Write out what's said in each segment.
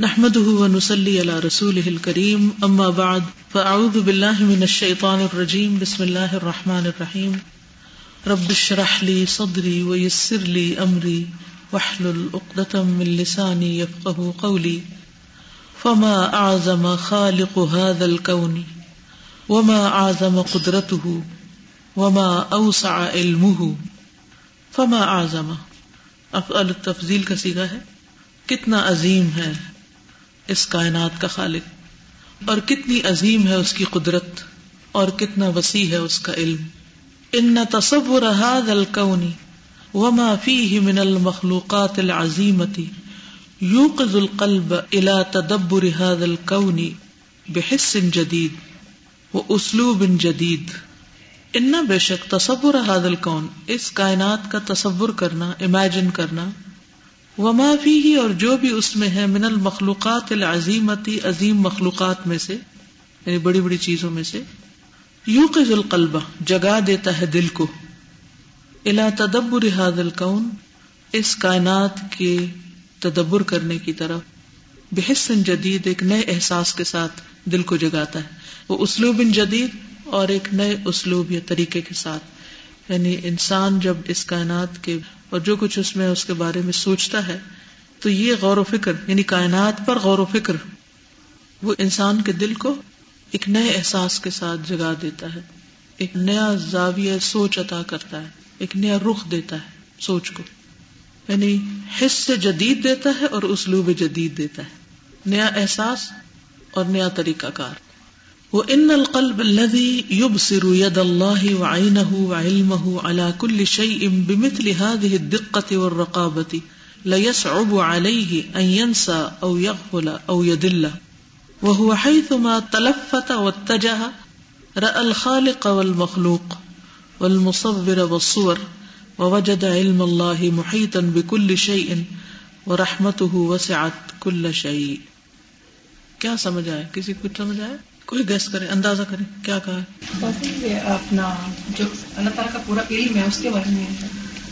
نحمده ونسلي على رسوله الكريم، أما بعد، فأعوذ بالله من الشيطان الرجيم، بسم الله الرحمن الرحيم. رب اشرح لي صدري ويسر لي أمري، واحلل عقدة من لساني يفقه قولي. فما أعظم خالق هذا الكون؟ وما أعظم قدرته؟ وما أوسع علمه؟ فما أعظم افعال التفضیل کا سیگا ہے، کتنا عظیم ہے اس کائنات کا خالق اور کتنی عظیم ہے اس کی قدرت اور کتنا وسیع ہے اس کا علم۔ ان تصور هذا الكون وما فيه من المخلوقات العظيمة يوقظ القلب الى تدبر هذا الكون بحس جديد واسلوب جديد ان بے شک تصور هذا الكون اس کائنات کا تصور کرنا امیجن کرنا وما فی ہی اور جو بھی اس میں ہے من المخلوقات العظیمتی، عظیم مخلوقات میں سے یعنی بڑی بڑی چیزوں میں سے یو قز القلبہ جگا دیتا ہے دل کو۔ الا تدبر هذا الكون، اس کائنات کے تدبر کرنے کی طرف۔ بحسن جدید ایک نئے احساس کے ساتھ دل کو جگاتا ہے۔ وہ اسلوب جدید اور ایک نئے اسلوب یا طریقے کے ساتھ۔ یعنی انسان جب اس کائنات کے اور جو کچھ اس میں اس کے بارے میں سوچتا ہے، تو یہ غور و فکر یعنی کائنات پر غور و فکر، وہ انسان کے دل کو ایک نئے احساس کے ساتھ جگا دیتا ہے۔ ایک نیا زاویہ سوچ عطا کرتا ہے، ایک نیا رخ دیتا ہے سوچ کو۔ یعنی حص سے جدید دیتا ہے اور اسلوب جدید دیتا ہے۔ نیا احساس اور نیا طریقہ کار۔ وہ ان القلب الذي يبصر يد الله وعينه وعلمه على كل شيء بمثل هذه الدقة والرقابة لا يصعب عليه أن ينسى أو يغفل أو يدل. وهو حيثما تلفت واتجه، رأى الخالق والمخلوق والمصور والصور ووجد علم الله محيطا بكل شيء ورحمته وسعت كل شيء. کیا سمجھ آئے کسی کو سمجھ آئے کوئی گیس کرے اندازہ کرے کیا کہا ہے۔ اپنا جو اللہ تعالیٰ کا پورا علم ہے اس کے بارے میں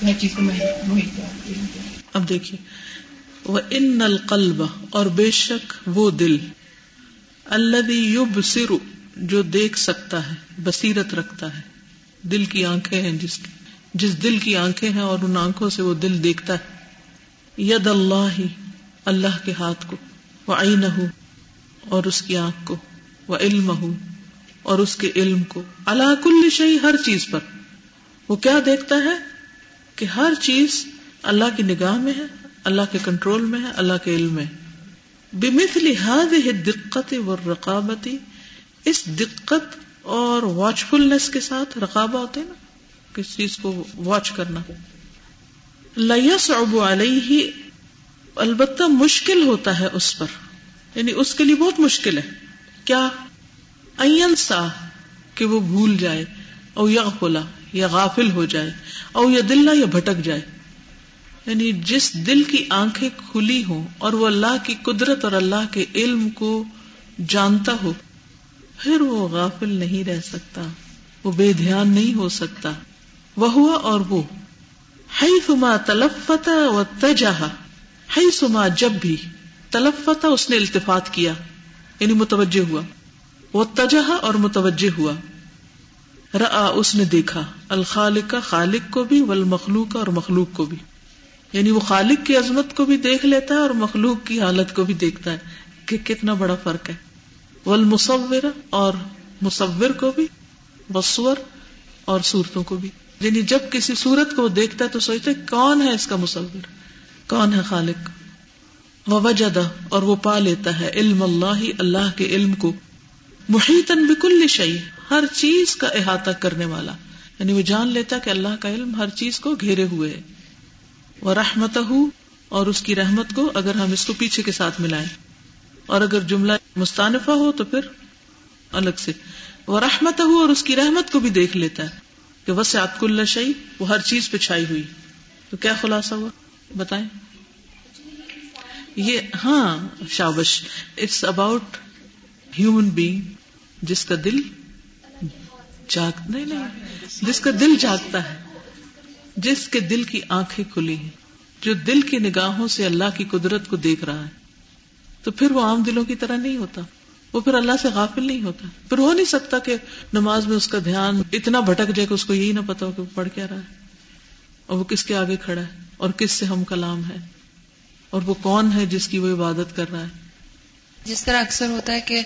ہر چیز کو میں اب دیکھیے۔ وہ ان القلب اور بے شک وہ دل۔ اللہ یوب سرو جو دیکھ سکتا ہے بصیرت رکھتا ہے۔ دل کی آنکھیں ہیں جس کی۔ جس دل کی آنکھیں ہیں اور ان آنکھوں سے وہ دل دیکھتا ہے۔ ید اللہ ہی اللہ کے ہاتھ کو وہ آئی نہ ہو اور اس کی آنکھ کو۔ وہ علم ہو اور اس کے علم کو اللہ کل شہی ہر چیز پر۔ وہ کیا دیکھتا ہے؟ کہ ہر چیز اللہ کی نگاہ میں ہے، اللہ کے کنٹرول میں ہے، اللہ کے علم میں۔ بمت لحاظ دقت و رقابتی اس دقت اور واچ فلنس کے ساتھ رقابہ ہوتے نا، کس چیز کو واچ کرنا۔ لیس ابو علیہ، البتہ مشکل ہوتا ہے اس پر۔ یعنی اس کے لیے بہت مشکل ہے۔ کیا این سا کہ وہ بھول جائے او یا کھولا یا غافل ہو جائے، او یا دل نہ یا بھٹک جائے۔ یعنی جس دل کی آنکھیں کھلی ہوں اور وہ اللہ کی قدرت اور اللہ کے علم کو جانتا ہو، پھر وہ غافل نہیں رہ سکتا، وہ بے دھیان نہیں ہو سکتا۔ وہ ہوا اور وہ ہئی فما تلفتا و تجہا ہئی سما جب بھی تلفتا اس نے التفات کیا۔ یعنی متوجہ ہوا۔ وہ تجہ اور متوجہ ہوا۔ را اس نے دیکھا۔ الخالق کا خالق کو بھی ول مخلوق اور مخلوق کو بھی۔ یعنی وہ خالق کی عظمت کو بھی دیکھ لیتا ہے اور مخلوق کی حالت کو بھی دیکھتا ہے۔ کہ کتنا بڑا فرق ہے۔ ول مصور اور مصور کو بھی وسور اور صورتوں کو بھی۔ یعنی جب کسی صورت کو دیکھتا ہے تو سوچتے کون ہے اس کا مصور؟ کون ہے خالق؟ وجدہ اور وہ پا لیتا ہے علم اللہ اللہ کے علم کو۔ محیطن بکل شعی ہر چیز کا احاطہ کرنے والا۔ یعنی وہ جان لیتا کہ اللہ کا علم ہر چیز کو گھیرے ہوئے ہے۔ وہ رحمت اور اس کی رحمت کو اگر ہم اس کو پیچھے کے ساتھ ملائیں۔ اور اگر جملہ مستانفہ ہو تو پھر الگ سے۔ وہ رحمت ہو اور اس کی رحمت کو بھی دیکھ لیتا ہے کہ وسے آپ کو اللہ شعی وہ ہر چیز پہ چھائی ہوئی۔ تو کیا خلاصہ ہوا؟ بتائیں۔ یہ ہاں شابش اٹس اباؤٹ ہیومن بینگ جس کا دل جاگ، نہیں نہیں، جس کا دل جاگتا ہے، جس کے دل کی آنکھیں کھلی ہیں، جو دل کی نگاہوں سے اللہ کی قدرت کو دیکھ رہا ہے، تو پھر وہ عام دلوں کی طرح نہیں ہوتا، وہ پھر اللہ سے غافل نہیں ہوتا۔ پھر ہو نہیں سکتا کہ نماز میں اس کا دھیان اتنا بھٹک جائے کہ اس کو یہی نہ پتا ہو کہ وہ پڑھ کیا رہا ہے، اور وہ کس کے آگے کھڑا ہے، اور کس سے ہم کلام ہے۔ اور وہ کون ہے جس کی وہ عبادت کر رہا ہے؟ جس طرح اکثر ہوتا ہے کہ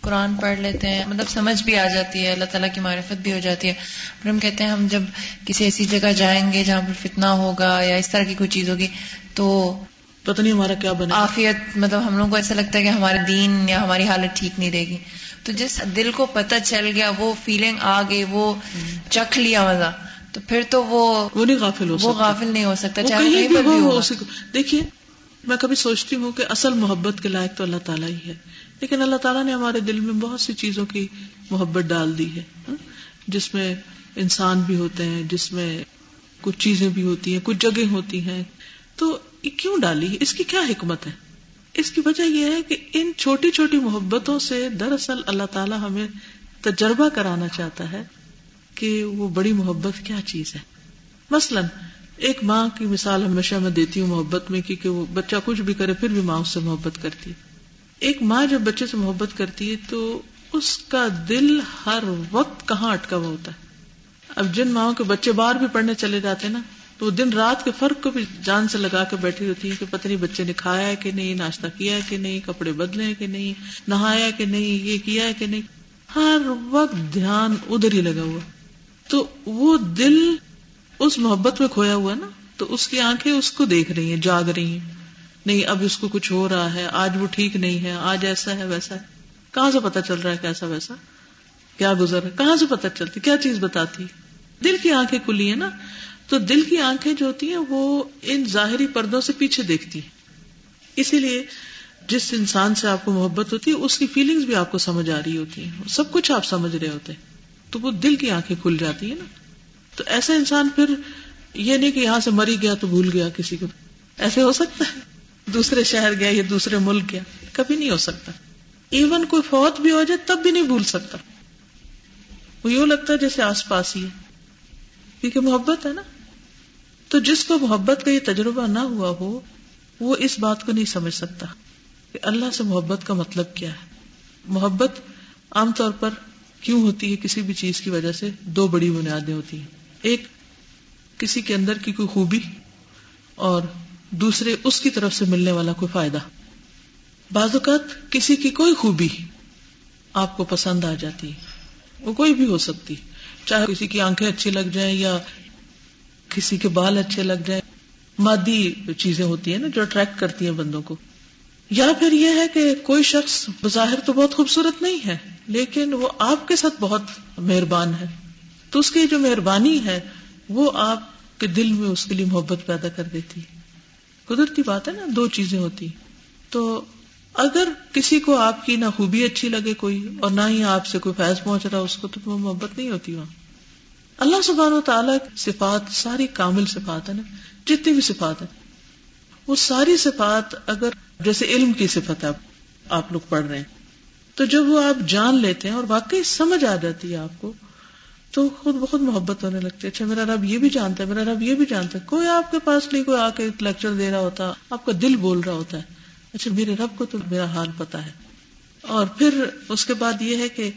قرآن پڑھ لیتے ہیں مطلب سمجھ بھی آ جاتی ہے اللہ تعالیٰ کی معرفت بھی ہو جاتی ہے۔ پھر ہم کہتے ہیں ہم جب کسی ایسی جگہ جائیں گے جہاں پر فتنہ ہوگا یا اس طرح کی کوئی چیز ہوگی تو پتہ نہیں ہمارا کیا بنا آفیت مطلب ہم لوگوں کو ایسا لگتا ہے کہ ہمارے دین یا ہماری حالت ٹھیک نہیں رہے گی۔ تو جس دل کو پتہ چل گیا وہ فیلنگ آ گئی وہ چکھ لیا مزہ۔ تو پھر تو وہ وہ نہیں غافل ہو وہ سکتا۔ غافل نہیں ہو سکتا چاہے کہیں بھی ہو کو دیکھیے میں کبھی سوچتی ہوں کہ اصل محبت کے لائق تو اللہ تعالیٰ ہی ہے۔ لیکن اللہ تعالیٰ نے ہمارے دل میں بہت سی چیزوں کی محبت ڈال دی ہے۔ ہاں؟ جس میں انسان بھی ہوتے ہیں جس میں کچھ چیزیں بھی ہوتی ہیں کچھ جگہ ہوتی ہیں۔ تو یہ کیوں ڈالی؟ ہے اس کی کیا حکمت ہے؟ اس کی وجہ یہ ہے کہ ان چھوٹی چھوٹی محبتوں سے دراصل اللہ تعالیٰ ہمیں تجربہ کرانا چاہتا ہے۔ کہ وہ بڑی محبت کیا چیز ہے؟ مثلا ایک ماں کی مثال ہمیشہ میں دیتی ہوں محبت میں کیونکہ وہ بچہ کچھ بھی کرے پھر بھی ماں اس سے محبت کرتی ہے۔ ایک ماں جب بچے سے محبت کرتی ہے تو اس کا دل ہر وقت کہاں اٹکا ہوا ہوتا ہے؟ اب جن ماں کے بچے باہر بھی پڑھنے چلے جاتے ہیں نا، تو دن رات کے فرق کو بھی جان سے لگا کے بیٹھی ہوتی ہے کہ پتہ نہیں بچے نے کھایا ہے کہ نہیں، ناشتہ کیا ہے کہ نہیں، کپڑے بدلے ہیں کہ نہیں، نہایا کہ نہیں، یہ کیا ہے کہ نہیں۔ ہر وقت دھیان ادھر ہی لگا ہوا۔ تو وہ دل اس محبت میں کھویا ہوا نا، تو اس کی آنکھیں اس کو دیکھ رہی ہیں، جاگ رہی ہیں۔ نہیں، اب اس کو کچھ ہو رہا ہے، آج وہ ٹھیک نہیں ہے، آج ایسا ہے، ویسا ہے۔ کہاں سے پتا چل رہا ہے کیسا ویسا؟ کیا گزر ہے؟ کہاں سے پتا چلتی؟ کیا چیز بتاتی؟ دل کی آنکھیں کھلی ہیں نا۔ تو دل کی آنکھیں جو ہوتی ہیں، وہ ان ظاہری پردوں سے پیچھے دیکھتی ہیں۔ اسی لیے جس انسان سے آپ کو محبت ہوتی ہے، اس کی فیلنگز بھی آپ کو سمجھ آ رہی ہوتی ہیں۔ سب کچھ آپ سمجھ رہے ہوتے ہیں۔ تو وہ دل کی آنکھیں کھل جاتی ہیں نا۔ تو ایسا انسان پھر یہ نہیں کہ یہاں سے مری گیا تو بھول گیا کسی کو۔ ایسے ہو سکتا ہے۔ دوسرے شہر گیا یا دوسرے ملک گیا۔ کبھی نہیں ہو سکتا۔ ایون کوئی فوت بھی ہو جائے تب بھی نہیں بھول سکتا۔ وہ یوں لگتا ہے جیسے آس پاس ہی ہے۔ کیونکہ محبت ہے نا۔ تو جس کو محبت کا یہ تجربہ نہ ہوا ہو، وہ اس بات کو نہیں سمجھ سکتا کہ اللہ سے محبت کا مطلب کیا ہے۔ محبت عام طور پر کیوں ہوتی ہے کسی بھی چیز کی وجہ سے؟ دو بڑی بنیادیں ہوتی ہیں۔ ایک، کسی کے اندر کی کوئی خوبی، اور دوسرے، اس کی طرف سے ملنے والا کوئی فائدہ۔ بعض اوقات کسی کی کوئی خوبی آپ کو پسند آ جاتی ہے۔ وہ کوئی بھی ہو سکتی۔ چاہے کسی کی آنکھیں اچھی لگ جائیں یا کسی کے بال اچھے لگ جائیں۔ مادی چیزیں ہوتی ہیں نا جو اٹریکٹ کرتی ہیں بندوں کو۔ یا پھر یہ ہے کہ کوئی شخص بظاہر تو بہت خوبصورت نہیں ہے۔ لیکن وہ آپ کے ساتھ بہت مہربان ہے۔ تو اس کی جو مہربانی ہے، وہ آپ کے دل میں اس کے لیے محبت پیدا کر دیتی۔ قدرتی بات ہے نا، دو چیزیں ہوتی۔ تو اگر کسی کو آپ کی نہ خوبی اچھی لگے کوئی اور نہ ہی آپ سے کوئی فیض پہنچ رہا، اس کو تو محبت نہیں ہوتی وہاں۔ اللہ سبحان و تعالیٰ صفات ساری کامل صفات ہے نا، جتنی بھی صفات ہے وہ ساری صفات اگر، جیسے علم کی صفت ہے، آپ لوگ پڑھ رہے ہیں۔ تو جب وہ آپ جان لیتے ہیں اور واقعی سمجھ آ جاتی ہے آپ کو، تو خود بخود محبت ہونے لگتی ہے۔ اچھا میرا رب یہ بھی جانتا ہے، میرا رب یہ بھی جانتا ہے۔ کوئی آپ کے پاس نہیں، کوئی آ کے لیکچر دے رہا ہوتا، آپ کا دل بول رہا ہوتا ہے۔ اچھا میرے رب کو تو میرا حال پتا ہے۔ اور پھر اس کے بعد یہ ہے کہ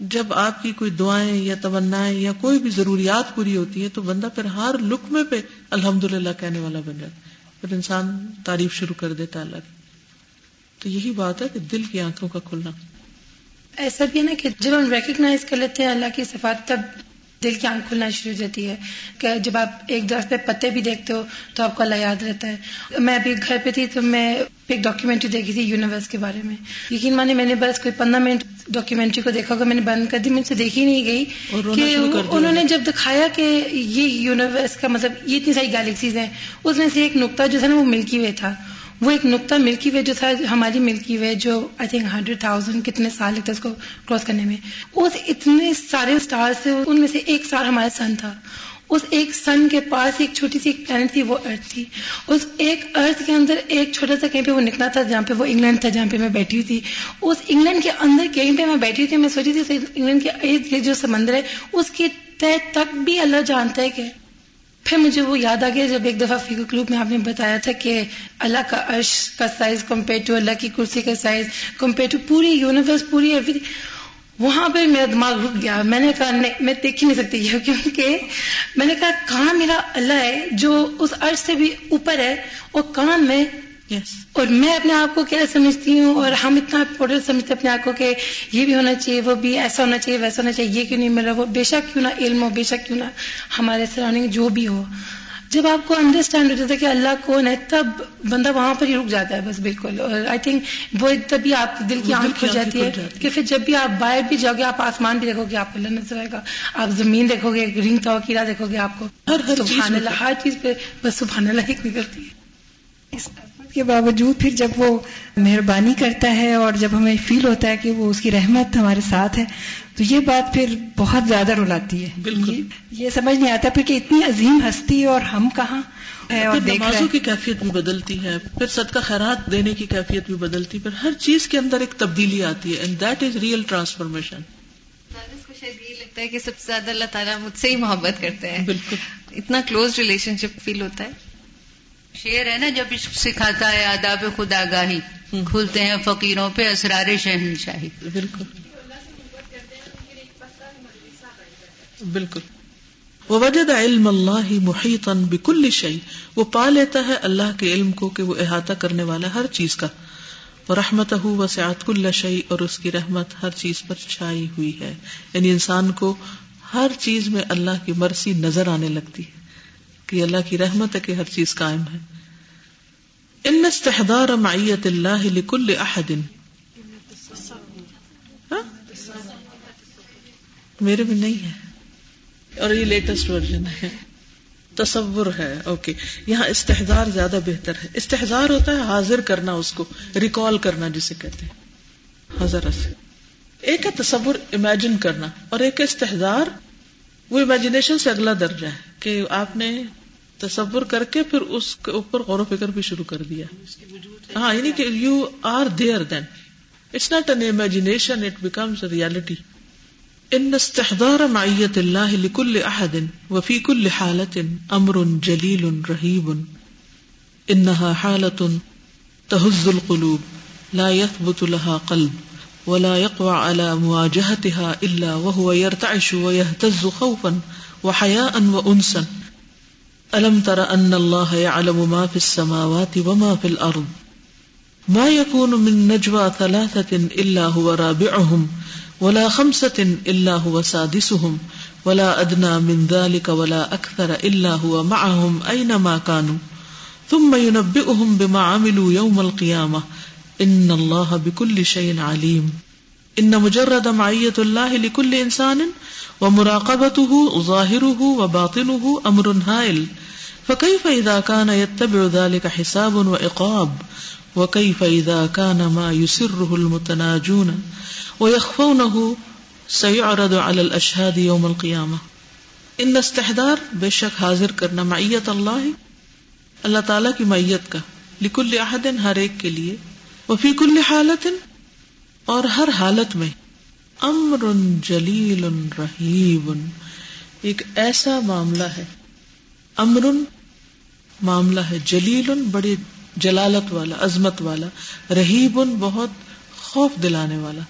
جب آپ کی کوئی دعائیں یا تمنا یا کوئی بھی ضروریات پوری ہوتی ہے تو بندہ پھر ہر لکمے پہ الحمد للہ کہنے والا بن جاتا پھر انسان تعریف شروع کر دیتا اللہ کی۔ تو یہی بات ہے کہ دل کی آنکھوں کا کھلنا۔ ایسا بھی ہے نا کہ جب ہم ریکگنائز کر لیتے ہیں اللہ کی صفات تب دل کی آنکھ کھلنا شروع ہو جاتی ہے کہ جب آپ ایک درخت پہ پتے بھی دیکھتے ہو تو آپ کو اللہ یاد رہتا ہے۔ میں ابھی گھر پہ تھی تو میں ایک ڈاکیومنٹری دیکھی تھی یونیورس کے بارے میں۔ یقین مانے میں نے بس کوئی پندرہ منٹ ڈاکیومنٹری کو دیکھا ہوگا میں نے بند کر دی مجھ سے دیکھی نہیں گئی کہ انہوں نے جب دکھایا کہ یہ یونیورس کا مطلب یہ اتنی ساری گیلیکسیز ہیں اس میں سے ایک نقطہ جو تھا نا وہ ملکی وے تھا۔ وہ ایک نقطہ ملکی وے جو تھا، ہماری ملکی وے جو آئی تھنک ہنڈریڈ تھاؤزینڈ کتنے سال لگتا ہے اس کو کراس کرنے میں، اس اتنے سارے اسٹار سے ان میں سے ایک اسٹار ہمارا سن تھا۔ اس ایک سن کے پاس ایک چھوٹی سی ایک پلانٹ تھی، وہ ارتھ تھی۔ اس ایک ارتھ کے اندر ایک چھوٹا سا کہیں پہ وہ نکلا تھا، جہاں پہ وہ انگلینڈ تھا، جہاں پہ میں بیٹھی ہوئی تھی۔ اس انگلینڈ کے اندر کہیں پہ میں بیٹھی تھی، میں سوچی تھی انگلینڈ کے ارد گرد جو سمندر ہے، اس کے تہ تک بھی اللہ جانتا ہے کہ پھر مجھے وہ یاد آ گیا جب ایک دفعہ فیکو کلوب میں آپ نے بتایا تھا کہ اللہ کا عرش کا سائز کمپیئر ٹو اللہ کی کرسی کا سائز کمپیئر ٹو پوری یونیورس پوری ایوری وہاں پہ میرا دماغ رک گیا۔ میں نے کہا، نہیں، میں دیکھ ہی نہیں سکتی یہ، کیونکہ میں نے کہا، کہاں میرا اللہ ہے جو اس عرش سے بھی اوپر ہے اور کہاں میں اور میں اپنے آپ کو کیا سمجھتی ہوں اور ہم اتنا امپورٹنٹ سمجھتے اپنے آپ کو کہ یہ بھی ہونا چاہیے وہ بھی ایسا ہونا چاہیے ویسا ہونا چاہیے یہ کیوں نہیں مل رہا وہ بے شک کیوں نہ علم ہو بے شک کیوں نہ ہمارے سراؤنڈنگ جو بھی ہو۔ جب آپ کو انڈرسٹینڈ ہو جاتا ہے کہ اللہ کون ہے تب بندہ وہاں پر ہی رک جاتا ہے بس بالکل۔ اور آئی تھنک وہ تبھی آپ دل کی آنکھ کی کھل جاتی ہے۔ کہ پھر جب بھی آپ باہر بھی جاؤ گے آپ آسمان بھی دیکھو گے آپ کو اللہ نظر آئے گا آپ زمین دیکھو گے رنگ تو کیڑا دیکھو گے آپ کو۔ ہر- ہر چیز سبحان اللہ ہر چیز پہ بس سبحان اللہ ہی نکلتی ہے۔ کے باوجود پھر جب وہ مہربانی کرتا ہے اور جب ہمیں فیل ہوتا ہے کہ وہ اس کی رحمت ہمارے ساتھ ہے تو یہ بات پھر بہت زیادہ رلاتی ہے۔ بالکل۔ یہ- سمجھ نہیں آتا پھر کہ اتنی عظیم ہستی اور ہم کہاں اور نمازوں کی کیفیت بھی بدلتی ہے پھر صدقہ خیرات دینے کی کیفیت بھی بدلتی ہے پھر ہر چیز کے اندر ایک تبدیلی آتی ہے and that is real transformation کو شاید یہ لگتا ہے کہ سب سے زیادہ اللہ تعالیٰ مجھ سے ہی محبت کرتے ہیں۔ بالکل۔ اتنا کلوز ریلیشن شپ فیل ہوتا ہے۔ شعر ہے نا، جب عشق سکھاتا ہے آداب خدا گاہی کھلتے ہیں فقیروں پہ اسرار شہنشاہی۔ بالکل۔ بالکل۔ وجد علم اللہ محیطا بکل شيء وہ پا لیتا ہے اللہ کے علم کو کہ وہ احاطہ کرنے والا ہر چیز کا۔ رحمت وسعت کل شيء اور اس کی رحمت ہر چیز پر چھائی ہوئی ہے۔ یعنی انسان کو ہر چیز میں اللہ کی مرضی نظر آنے لگتی ہے۔ کہ اللہ کی رحمت ہے کہ ہر چیز قائم ہے۔ ان استحدار معیت اللہ لکل احد ہاں؟ میرے میں نہیں ہے۔ اور یہ لیٹسٹ ورژن ہے۔ تصور ہے۔ اوکے یہاں استحدار زیادہ بہتر ہے۔ استحدار ہوتا ہے حاضر کرنا اس کو ریکال کرنا جسے کہتے ہیں۔ حضرت۔ سے ایک ہے تصور امیجن کرنا اور ایک ہے استحدار وہ امیجنیشن سے اگلا درجہ ہے کہ آپ نے تصور کر کے پھر اس کے اوپر غور و فکر بھی شروع کر دیا۔ ہاں یعنی کہ you are there then it's not an imagination it becomes reality in استحضار معیت اللہ لكل احد وفي كل حالة امر جلیل رہیب انها حالة تهز القلوب، لا يثبت لها قلب. ولا يقوى على مواجهتها الا وهو يرتعش ويهتز خوفا وحياء وانسا الم تر ان الله يعلم ما في السماوات وما في الارض ما يكون من نجوى ثلاثة الا هو رابعهم، ولا خمسة الا هو سادسهم، ولا ادنى من ذلك ولا اكثر الا هو معهم اينما كانوا. ثم ينبئهم بما عملوا يوم القيامة ان الله بكل شيء عليم. ان مجرد معية الله لكل انسان ومراقبته ظاهره وباطنه امر هائل. فكيف اذا كان يتبع ذلك حساب وعقاب وكيف اذا كان ما يسره المتناجون؟ و ويخفونه سيعرض على الاشهاد يوم القيامة. ان استحدار بے شک حاضر کرنا معیت اللہ اللہ تعالی کی معیت کا، لکل احد ہر ایک کے لیے وفی کل حالت اور ہر حالت میں امر جلیل رحیب ایک ایسا معاملہ ہے۔ امر معاملہ ہے جلیل، بڑی جلالت والا، عظمت والا رحیب بہت خوف دلانے والا۔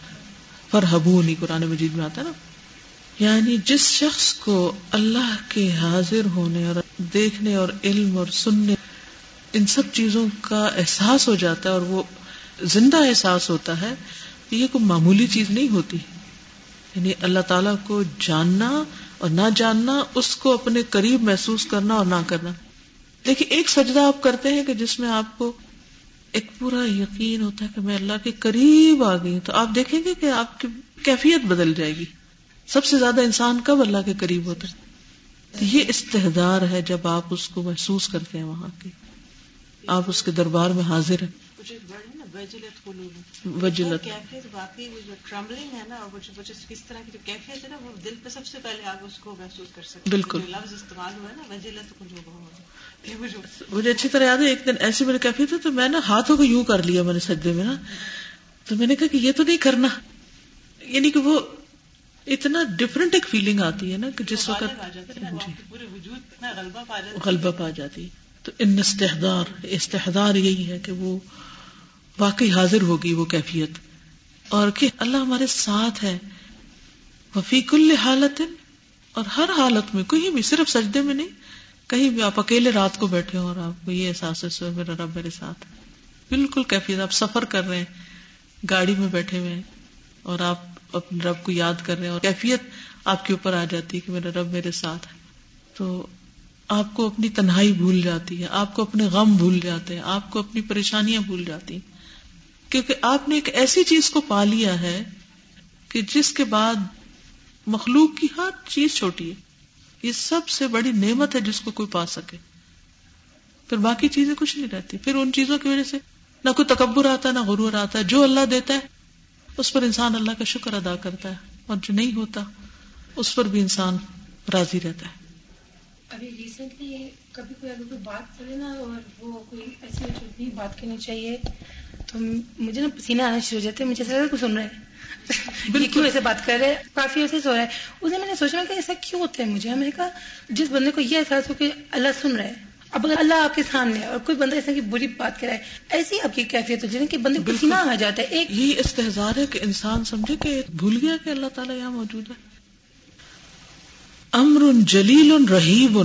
فرحبونی، قرآن مجید میں آتا ہے نا۔ یعنی جس شخص کو اللہ کے حاضر ہونے اور دیکھنے اور علم اور سننے، ان سب چیزوں کا احساس ہو جاتا ہے اور وہ زندہ احساس ہوتا ہے، یہ کوئی معمولی چیز نہیں ہوتی۔ یعنی اللہ تعالیٰ کو جاننا اور نہ جاننا، اس کو اپنے قریب محسوس کرنا اور نہ کرنا۔ دیکھیے، ایک سجدہ آپ کرتے ہیں کہ جس میں آپ کو ایک پورا یقین ہوتا ہے کہ میں اللہ کے قریب آ گئی تو آپ دیکھیں گے کہ آپ کی کیفیت بدل جائے گی۔ سب سے زیادہ انسان کب اللہ کے قریب ہوتا ہے؟ یہ استحدار ہے جب آپ اس کو محسوس کرتے ہیں وہاں کی۔ آپ اس کے دربار میں حاضر ہیں۔ وجلت کیفیت واقعی وہ جو ٹرمبلنگ ہے نا اور وہ جو وہ جو کس طرح کی جو کیفیت ہے نا وہ دل پہ سب سے پہلے آپ اس کو محسوس کر سکتے ہیں۔ بالکل۔ جو لفظ استعمال ہوا ہے نا وجلت کو جو مجھے اچھی طرح یاد ہے ایک دن ایسی میری کیفیت تھی تو میں نا ہاتھوں کو یوں کر لیا میں نے سجدے میں نا۔ تو میں نے کہا کہ یہ تو نہیں کرنا۔ یعنی کہ وہ اتنا ڈفرینٹ ایک فیلنگ آتی ہے نا کہ جس وقت پا ہے۔ غلبہ پا جاتی۔ تو ان استحدار استحدار یہی ہے کہ وہ واقعی حاضر ہوگی وہ کیفیت۔ اور کہ اللہ ہمارے ساتھ ہے۔ وفی کل حالت، اور ہر حالت میں کہیں بھی، صرف سجدے میں نہیں، کہیں بھی آپ اکیلے رات کو بیٹھے ہو اور آپ کو یہ احساس ہے میرا رب میرے ساتھ۔ بالکل کیفیت، آپ سفر کر رہے ہیں، گاڑی میں بیٹھے ہوئے ہیں، اور آپ اپنے رب کو یاد کر رہے ہیں، اور کیفیت آپ کے اوپر آ جاتی ہے کہ میرا رب میرے ساتھ ہے۔ تو آپ کو اپنی تنہائی بھول جاتی ہے، آپ کو اپنے غم بھول جاتے ہیں، آپ کو اپنی پریشانیاں بھول جاتی ہیں۔ کیونکہ آپ نے ایک ایسی چیز کو پا لیا ہے کہ جس کے بعد مخلوق کی ہر چیز چھوٹی ہے۔ یہ سب سے بڑی نعمت ہے جس کو کوئی پا سکے۔ پھر باقی چیزیں کچھ نہیں رہتی۔ پھر ان چیزوں کی وجہ سے نہ کوئی تکبر آتا ہے نہ غرور آتا۔ ہے جو اللہ دیتا ہے، اس پر انسان اللہ کا شکر ادا کرتا ہے۔ اور جو نہیں ہوتا، اس پر بھی انسان راضی رہتا ہے۔ ابھی ریسنٹلی کبھی کوئی اگر کوئی بات کرے نا، اور وہ کوئی ایسی بات کرنی چاہیے تو مجھے نا پسینہ آنا شروع ہو جاتے ہیں مجھے ایسا کوئی سن رہا ہے یہ کیوں ایسے بات کر رہے ہیں؟ کافی ایسے سو رہا ہے۔ اس دن میں نے سوچا کہ ایسا کیوں ہوتا ہے مجھے؟ میں نے کہا جس بندے کو یہ احساس ہو کہ اللہ سن رہا ہے اب اگر اللہ آپ کے سامنے ہے اور کوئی بندہ ایسا کی بری بات کرا ہے ایسی آپ کی کیفیت ہو جائے کہ بندے پسینہ آ جاتا ہے۔ ایک یہی استحزار ہے کہ انسان سمجھے کہ بھول گیا کہ اللہ تعالیٰ یہاں موجود ہے۔ امر جلیل رحیب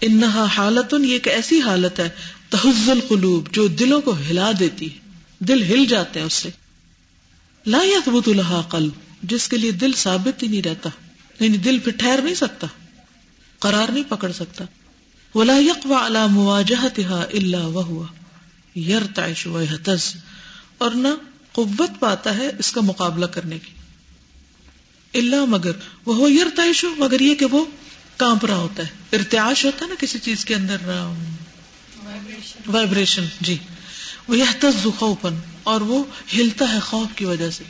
انہا حالت یہ ایک ایسی حالت ہے تحز القلوب جو دلوں کو ہلا دیتی ہے۔ دل ہل جاتے ہیں اس سے لا یثبت لها قلب، جس کے لیے دل ثابت ہی نہیں رہتا۔ یعنی دل پھر ٹھہر نہیں سکتا، قرار نہیں پکڑ سکتا۔ ولا يقوى على مواجهتها الا وهو يرتعش ويهتز اور نہ قوت پاتا ہے اس کا مقابلہ کرنے کی۔ اللہ مگر وہ یرتعش، مگر یہ کہ وہ کانپ رہا ہوتا ہے۔ ارتعاش ہوتا ہے نا کسی چیز کے اندر وائبریشن جی. وہ یہ خوفن اور وہ ہلتا ہے خوف کی وجہ سے.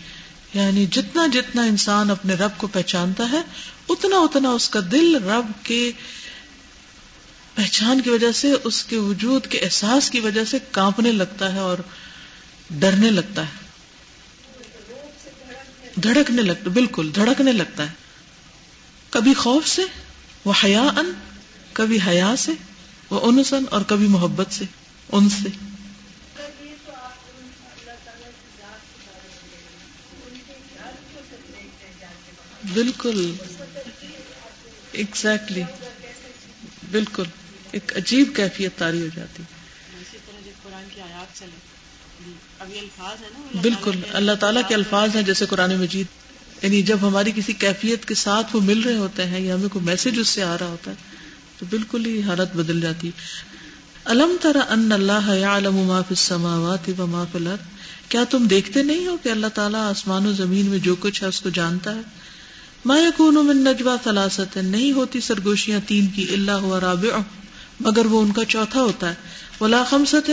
یعنی جتنا جتنا انسان اپنے رب کو پہچانتا ہے، اتنا اتنا اس کا دل رب کے پہچان کی وجہ سے، اس کے وجود کے احساس کی وجہ سے کانپنے لگتا ہے اور ڈرنے لگتا ہے. دھڑکنے لگتا، بالکل دھڑکنے لگتا ہے. کبھی خوف سے، وہ حیا ان کبھی حیا سے. وہ انسن اور کبھی محبت سے ان سے۔ بالکل ایگزیکٹلی بالکل ایک عجیب کیفیت تاری ہو جاتی۔ بالکل اللہ تعالیٰ کے الفاظ ہیں جیسے قرآن مجید۔ یعنی جب ہماری کسی کیفیت کے ساتھ وہ مل رہے ہوتے ہیں یا ہمیں کوئی میسج اس سے آ رہا ہوتا ہے تو بالکل ہی حالت بدل جاتی۔ الم ترا ان اللہ يعلم ما في السماوات وما في الارض؟ کیا تم دیکھتے نہیں ہو کہ اللہ تعالیٰ آسمان و زمین میں جو کچھ ہے اس کو جانتا ہے؟ ما يكون من نجوا ثلاثه نہیں ہوتی سرگوشیاں تین کی، الا هو رابع، مگر وہ ان کا چوتھا ہوتا ہے۔ ولا خمسه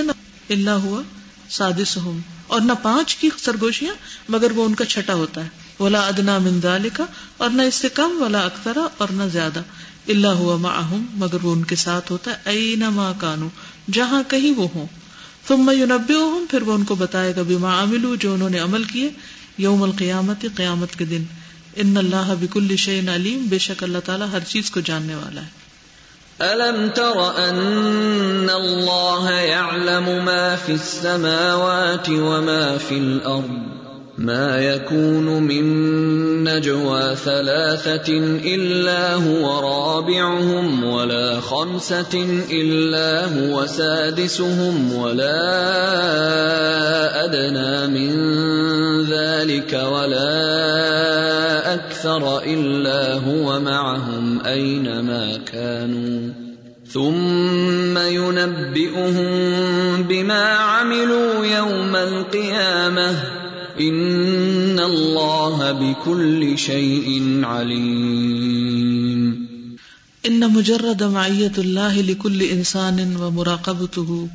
الا هو سادسهم اور نہ پانچ کی سرگوشیاں، مگر وہ ان کا چھٹا ہوتا ہے۔ ولا ادنا من ذالک اور نہ اس سے کم، ولا اکثر اور نہ زیادہ۔ اللہ ہوا معہم، مگر وہ ان کے ساتھ ہوتا ہے اینما کانو، جہاں کہیں وہ ہوں۔ ثم ينبئهم پھر وہ ان کو بتائے گا، بما عملوا، جو انہوں نے عمل کیے یوم القیامت، قیامت کے دن۔ ان اللہ بكل شيء علیم، بے شک اللہ تعالی ہر چیز کو جاننے والا ہے۔ ألم تر أن الله يعلم ما في السماوات وما في الأرض ما يكون من نجوى ثلاثة إلا هو رابعهم ولا خمسة إلا هو سادسهم ولا أدنى من ذلك ولا أكثر إلا هو معهم أينما كانوا. ثم ينبئهم بما عملوا يوم القيامة. ان اللہ بكل شيء علیم ان مجرد معیت اللہ لكل انسان ومراقبته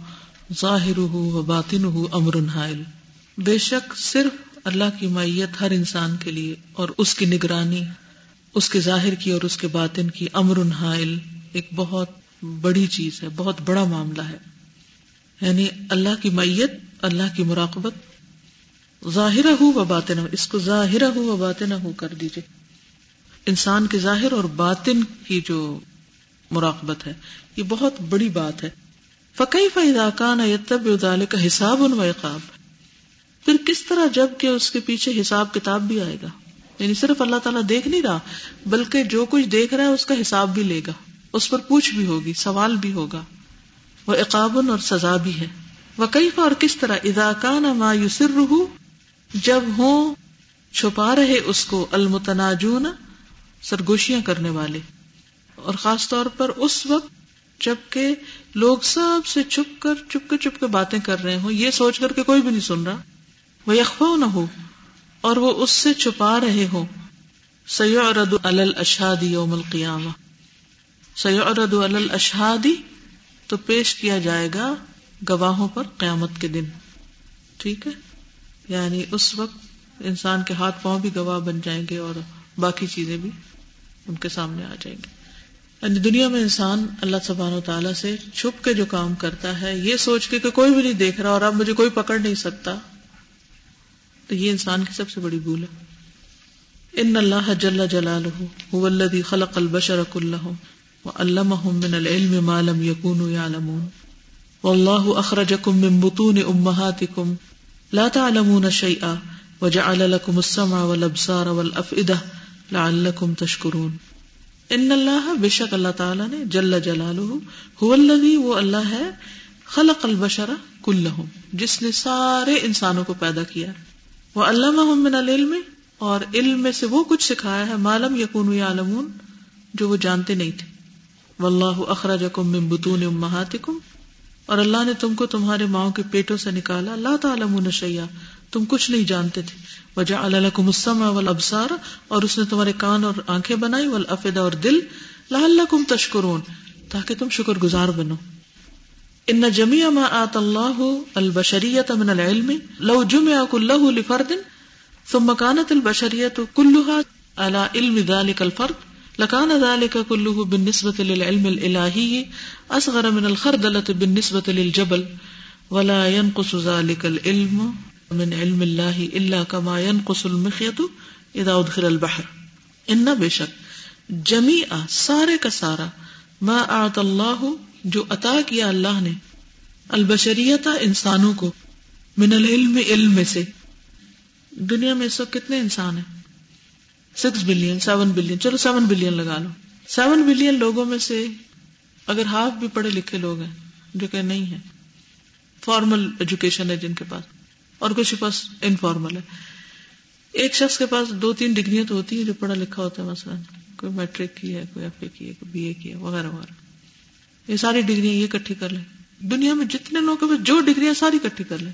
ظاہره وباطنه امر حائل. بے شک صرف اللہ کی معیت ہر انسان کے لیے اور اس کی نگرانی، اس کے ظاہر کی اور اس کے باطن کی امر حائل ایک بہت بڑی چیز ہے، بہت بڑا معاملہ ہے۔ یعنی اللہ کی معیت اللہ کی مراقبت ظاہر ہو و باطن اس کو ظاہر ہو و باطن ہو کر دیجیے انسان کے ظاہر اور باطن کی جو مراقبت ہے، یہ بہت بڑی بات ہے۔ فقی فیدا کان یتب ادال کا حساب ان وقاب پھر کس طرح جبکہ اس کے پیچھے حساب کتاب بھی آئے گا۔ یعنی صرف اللہ تعالیٰ دیکھ نہیں رہا، بلکہ جو کچھ دیکھ رہا ہے، اس کا حساب بھی لے گا۔ اس پر پوچھ بھی ہوگی، سوال بھی ہوگا۔ وہ اقابن اور سزا بھی ہے۔ وہ کئی اور کس طرح؟ اداکان ما یوسر جب ہوں، چھپا رہے اس کو المتناجون، سرگوشیاں کرنے والے۔ اور خاص طور پر اس وقت، جبکہ لوگ سب سے چھپ کر چپ کے چپ کے باتیں کر رہے ہوں، یہ سوچ کر کے کوئی بھی نہیں سن رہا۔ وہ یکفا نہ ہو اور وہ اس سے چھپا رہے ہو سید الشادی یوم القیامہ سید الشادی تو پیش کیا جائے گا گواہوں پر قیامت کے دن۔ ٹھیک ہے؟ یعنی اس وقت انسان کے ہاتھ پاؤں بھی گواہ بن جائیں گے اور باقی چیزیں بھی ان کے سامنے آ جائیں گے۔ یعنی دنیا میں انسان اللہ سبحان و تعالیٰ سے چھپ کے جو کام کرتا ہے، یہ سوچ کے کہ کوئی بھی نہیں دیکھ رہا اور اب مجھے کوئی پکڑ نہیں سکتا، تو یہ انسان کی سب سے بڑی بھول ہے۔ ان اللہ جل جلالہ هو الذي خلق البشر وعلمهم من العلم ما لم يكونوا يعلمون والله اخرجكم من بطون امهاتكم لا تعلمون شيئا وجعل لكم السمع والابصار والافئده لعلكم تشكرون ان اللہ بشک اللہ تعالی نے جل جلالہ هو الذي وہ اللہ ہے، خلق البشر كلهم جس نے سارے انسانوں کو پیدا کیا۔ وہ اللہ من العلم، اور علم میں سے وہ کچھ سکھایا ہے معلوم یقون عالمون جو وہ جانتے نہیں تھے۔ واللہ اخرجکم من بطون امہاتکم۔ اور اللہ نے تم کو تمہارے ماؤں کے پیٹوں سے نکالا۔ لا تعلمون شیئا۔ تم کچھ نہیں جانتے تھے۔ وجعل لکم السمع والابصار۔ اور اس نے تمہارے کان اور آنکھیں بنائی۔ والافدہ اور دل۔ لعلکم تشکرون۔ تاکہ تم شکر گزار بنو۔ ان جميع ما آت الله البشرية من العلم لو جمع كله لفرد ثم كانت البشرية كلها على علم ذلك الفرد۔ لكان ذلك كله بالنسبة للعلم الإلهي أصغر من الخردلة بالنسبة للجبل ولا ينقص ذلك العلم من علم الله إلا كما ينقص المخيط إذا أدخل البحر۔ إن بشك جميع سارے کا سارا ما آت اللہ جو عطا کیا اللہ نے البشریت انسانوں کو من العلم علم سے۔ دنیا میں اس وقت کتنے انسان ہیں؟ سکس بلین، سیون بلین، چلو سیون بلین لگا لو۔ سیون بلین لوگوں میں سے اگر ہاف بھی پڑھے لکھے لوگ ہیں جو کہ نہیں ہے فارمل ایجوکیشن ہے جن کے پاس، اور کچھ کے پاس انفارمل ہے۔ ایک شخص کے پاس دو تین ڈگریاں تو ہوتی ہیں جو پڑھا لکھا ہوتا ہے، مثلاً کوئی میٹرک کی ہے، کوئی ایف اے کی ہے، کوئی بی اے کی ہے، وغیرہ وغیرہ۔ یہ ساری ڈگریاں یہ کٹھی کر لیں۔ دنیا میں جتنے لوگ جو ڈگریاں ساری کٹھی کر لیں۔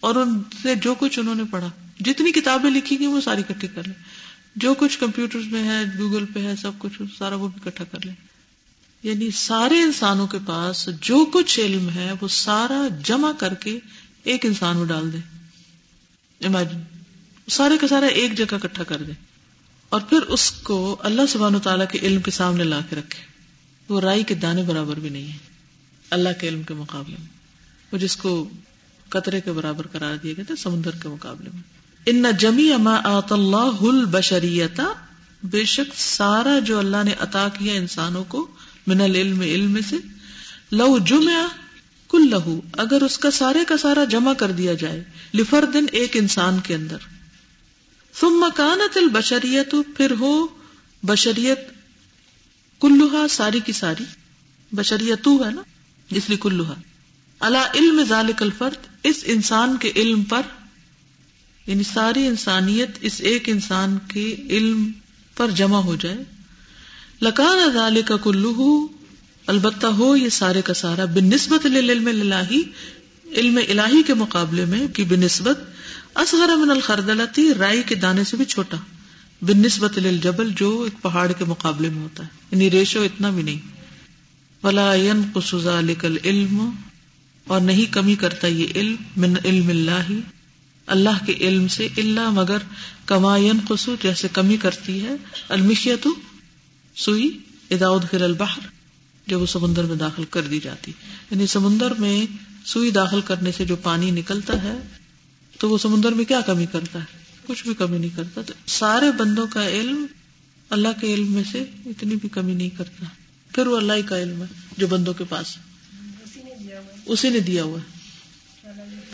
اور ان سے جو کچھ انہوں نے پڑھا، جتنی کتابیں لکھی گئی وہ ساری کٹھی کر لیں۔ جو کچھ کمپیوٹر میں ہے، گوگل پہ ہے، سب کچھ، سارا وہ بھی کٹھا کر لیں۔ یعنی سارے انسانوں کے پاس جو کچھ علم ہے، وہ سارا جمع کر کے ایک انسان میں ڈال دے امیجن سارے کا سارا ایک جگہ کٹھا کر دے اور پھر اس کو اللہ سبحانہ و تعالیٰ کے علم کے سامنے لا کے رکھے وہ رائی کے دانے برابر بھی نہیں ہے اللہ کے علم کے مقابلے میں۔ وہ جس کو قطرے کے برابر قرار دیا گیا تھا سمندر کے مقابلے میں۔ ان جمی اما آت اللہ بشریتا بے شک سارا جو اللہ نے عطا کیا انسانوں کو من العلم، علم سے، لو جمع کل لہو اگر اس کا سارے کا سارا جمع کر دیا جائے لفر دن ایک انسان کے اندر۔ ثم مکانت البشریت، پھر ہو بشریت کلوہا ساری کی ساری بشریت ہے نا، اس لیے کلوہا اللہ علم ذالک الفرد، اس انسان کے علم پر یعنی ساری انسانیت اس ایک انسان کے علم پر جمع ہو جائے۔ لکان ذالک کا کلو البتہ ہو یہ سارے کا سارا بن نسبت علم الہی علم الہی کے مقابلے میں کی بنسبت، اصغر من الخردلتی، رائی کے دانے سے بھی چھوٹا۔ بن نسبت جبل جو ایک پہاڑ کے مقابلے میں ہوتا ہے۔ یعنی ریشو اتنا بھی نہیں۔ ولا علم اور نہیں کمی کرتا یہ علم من علم اللہ اللہ کے علم سے اللہ مگر کما قسو جیسے کمی کرتی ہے المشیت سوئی اداؤد خل البحر جب وہ سمندر میں داخل کر دی جاتی۔ یعنی سمندر میں سوئی داخل کرنے سے جو پانی نکلتا ہے، تو وہ سمندر میں کیا کمی کرتا ہے؟ کچھ بھی کمی نہیں کرتا۔ تو سارے بندوں کا علم اللہ کے علم میں سے اتنی بھی کمی نہیں کرتا۔ پھر وہ اللہ کا علم ہے، جو بندوں کے پاس۔ اسی نے دیا ہوا۔ ہے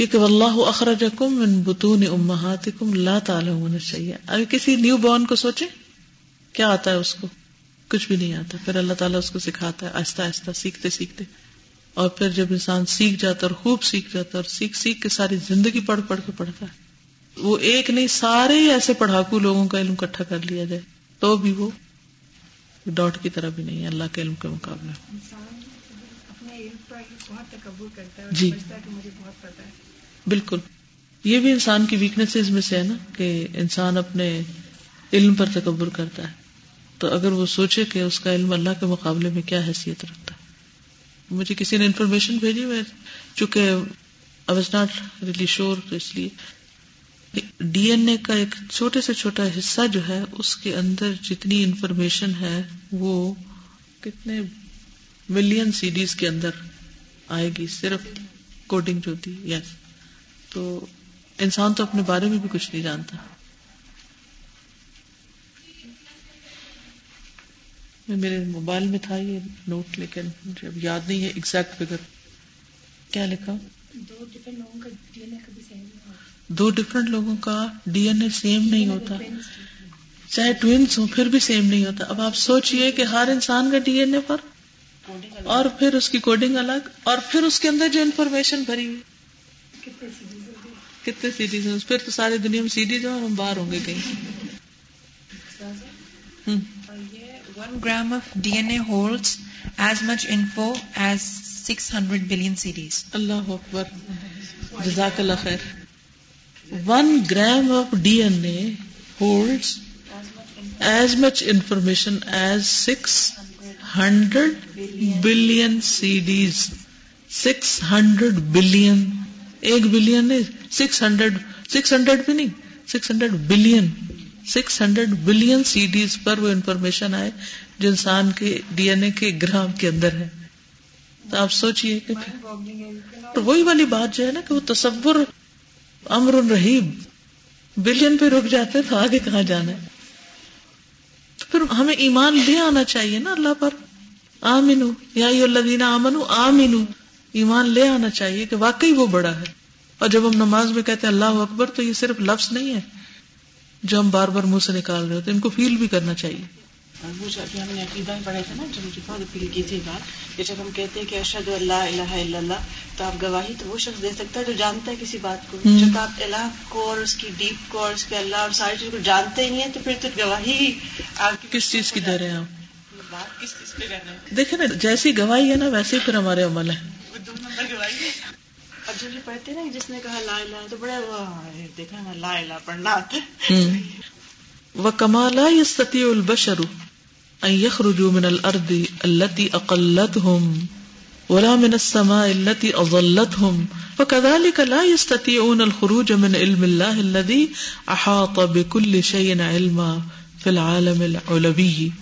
کیونکہ اللہ اخرجکم من بطون امہاتکم لا تعلمون شیئا۔ ابھی کسی نیو بورن کو سوچے کیا آتا ہے اس کو؟ کچھ بھی نہیں آتا۔ پھر اللہ تعالیٰ اس کو سکھاتا ہے آہستہ آہستہ سیکھتے سیکھتے۔ اور پھر جب انسان سیکھ جاتا اور خوب سیکھ جاتا اور سیکھ سیکھ کے ساری زندگی پڑھ پڑھ کے پڑھتا ہے وہ ایک نہیں سارے ایسے پڑھاکو لوگوں کا علم اکٹھا کر لیا جائے۔ تو بھی وہ ڈاٹ کی طرح بھی نہیں ہے اللہ کے علم کے مقابلے۔ جی۔ بالکل۔ یہ بھی انسان کی ویکنیس میں سے ہے نا کہ انسان اپنے علم پر تکبر کرتا ہے۔ تو اگر وہ سوچے کہ اس کا علم اللہ کے مقابلے میں کیا حیثیت رکھتا ہے۔ مجھے کسی نے انفارمیشن بھیجی میں، چونکہ آئی واز ناٹ ریلی شور تو اس لیے۔ ڈی این اے کا ایک چھوٹے سے چھوٹا حصہ جو ہے، اس کے اندر جتنی انفارمیشن ہے، وہ کتنے ملین سی ڈیز کے اندر آئے گی۔ صرف کوڈنگ جو ہوتی یس تو انسان تو اپنے بارے میں بھی کچھ نہیں جانتا۔ میرے موبائل میں تھا یہ نوٹ لیکن اب یاد نہیں ہے ایگزیکٹ فگر کیا لکھا؟ دو ڈفرنٹ لوگوں کا ڈی این اے سیم نہیں ہوتا۔ چاہے ٹوینس ہو پھر بھی سیم نہیں ہوتا۔ اب آپ سوچئے کہ ہر انسان کا ڈی این اے پر اور پھر اس کی کوڈنگ الگ اور پھر اس کے اندر جو انفارمیشن بھری ہوئی۔ کتنے سی ڈیز پھر تو ساری دنیا میں سی ڈیز ہم باہر ہوں گے کہیں۔ One gram of D N A hold as much info as six hundred billion CDs Allah اکبر۔ جزاک اللہ خیر۔ One gram of D N A hold as much information as six hundred billion CDs six hundred billion ایک billion نہیں six hundred six hundred بھی نہیں six hundred billion six hundred billion CDs پر وہ information آئے جو انسان کے D N اے کے گرام کے اندر ہے۔ تو آپ سوچیے کہ وہی والی بات جو ہے نا کہ وہ تصور امر رحیب بلین پہ رک جاتے تو آگے کہاں جانا ہے؟ تو پھر ہمیں ایمان لے آنا چاہیے نا اللہ پر۔ آمینو یا اللہ آمنو آمینو۔ ایمان لے آنا چاہیے کہ واقعی وہ بڑا ہے۔ اور جب ہم نماز میں کہتے ہیں اللہ اکبر تو یہ صرف لفظ نہیں ہے جو ہم بار بار منہ سے نکال رہے ہوتے ان کو فیل بھی کرنا چاہیے۔ وہ جو ابھی ہم نے عقیدہ میں پڑھا تھا نا جو مجھے بہت اپیل کی تھی بات کہ جب ہم کہتے ہیں کہ اشد اللہ الہ الا اللہ تو آپ گواہی تو وہ شخص دے سکتا ہے جو جانتا ہے کسی بات کو۔ جب آپ الہ کو اور اس کی ڈیپ کو اور اس کے اللہ اور ساری چیز کو جانتے ہی ہیں تو پھر تو گواہی آپ کس چیز کی دے رہے ہیں آپ؟ بات کس چیز پہ ہیں دیکھیں نا جیسی گواہی ہے نا ویسے ہی پھر ہمارے عمل ہے وہ دو نمبر اب جب یہ پڑھتے نا، جس نے کہا لا الہ، تو بڑے دیکھا نا، لا الہ پڑھنا۔ آتا وہ کمالا یستطیع البشر ان يخرجوا من الارض التي اقلتهم ولا من السماء التي اظلتهم فكذلك لا يستطيعون الخروج من علم الله الذي احاط بكل شيء علما في العالم العلوي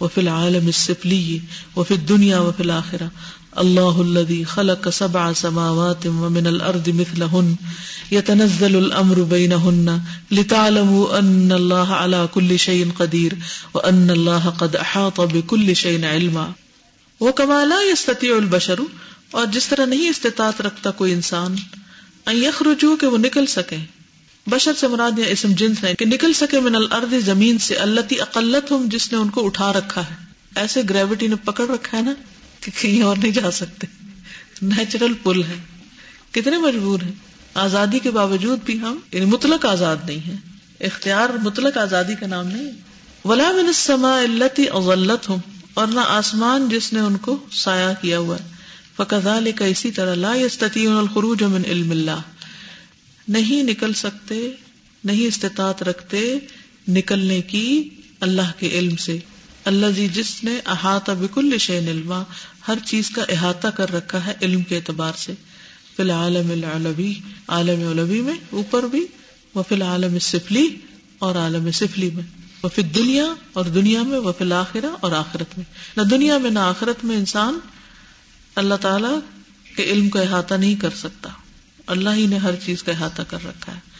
وفي العالم السفلي وفي الدنيا وفي الاخره الله الذي خلق سبع سماوات ومن الارض مثلهن يتنزل الامر بينهن لتعلموا ان الله على كل شيء قدير وان الله قد احاط بكل شيء علما۔ وكما لا يستطيع البشر، اور جس طرح نہیں استطاعت رکھتا کوئی انسان، ان يخرجوا کہ وہ نکل سکے۔ بشر سے مراد یا اسم جنس ہے کہ نکل سکے من الارض زمین سے التي اقلتهم جس نے ان کو اٹھا رکھا ہے۔ ایسے گریوٹی نے پکڑ رکھا ہے نا۔ کہ کہیں اور نہیں جا سکتے۔ نیچرل پل ہے۔ کتنے مجبور ہیں۔ آزادی کے باوجود بھی ہم یعنی مطلق آزاد نہیں ہے اختیار مطلق آزادی کا نام نہیں ولا من السماء التي اظلتهم اور نہ آسمان جس نے ان کو سایہ کیا ہوا ہے۔ فكذلك اسی طرح لا يستطيعون الخروج من علم الله۔ نہیں نکل سکتے، نہیں استطاعت رکھتے نکلنے کی اللہ کے علم سے۔ اللہ جی جس نے احاطہ بکل شین علما، ہر چیز کا احاطہ کر رکھا ہے علم کے اعتبار سے۔ فی العالم العلوی، عالم علوی میں اوپر بھی وہ فی العالم سفلی اور عالم سفلی میں۔ وہ دنیا اور دنیا میں وہ فی الآخرہ اور آخرت میں۔ نہ دنیا میں نہ آخرت میں انسان اللہ تعالی کے علم کا احاطہ نہیں کر سکتا۔ اللہ ہی نے ہر چیز کا احاطہ کر رکھا ہے۔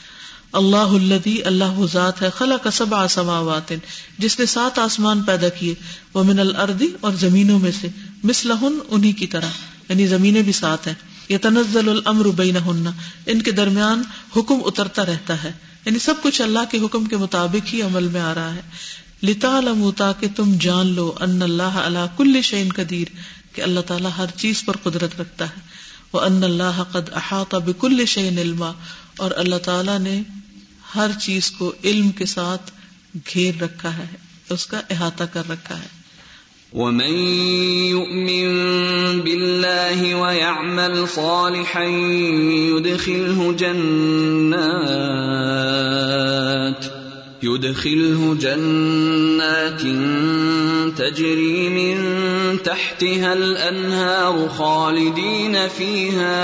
اللہ الدی اللہ ذات ہے خلا کا سب آسماوات جس نے سات آسمان پیدا کیے وہ من الردی اور زمینوں میں سے مسلحن انہیں کی طرح یعنی زمینیں بھی سات ہیں۔ یہ تنزل الامر بینہن، ان کے درمیان حکم اترتا رہتا ہے۔ یعنی سب کچھ اللہ کے حکم کے مطابق ہی عمل میں آ رہا ہے۔ لتا تاکہ تم جان لو ان اللہ اللہ کل شعین قدیر، کہ اللہ تعالیٰ ہر چیز پر قدرت رکھتا ہے۔ وہ ان اللہ قد احاطہ بکل شعین علما، اور اللہ تعالیٰ نے ہر چیز کو علم کے ساتھ گھیر رکھا ہے، اس کا احاطہ کر رکھا ہے۔ ومن يؤمن بالله ويعمل صالحا يدخله جنات يدخله جنات تجري من تحتها الأنهار خالدين فيها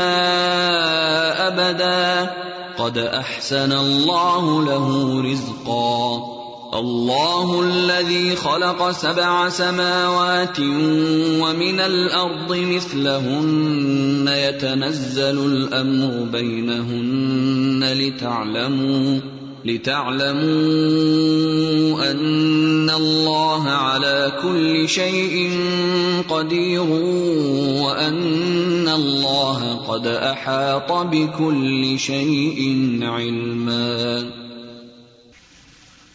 أبدا قد احسن الله له رزقا. الله الذي خلق سبع سماوات ومن الارض مثلهن يتنزل الامر بينهن لتعلموا لتعلموا أن الله على كل شيء قدير وأن الله قد أحاط بكل شيء علما.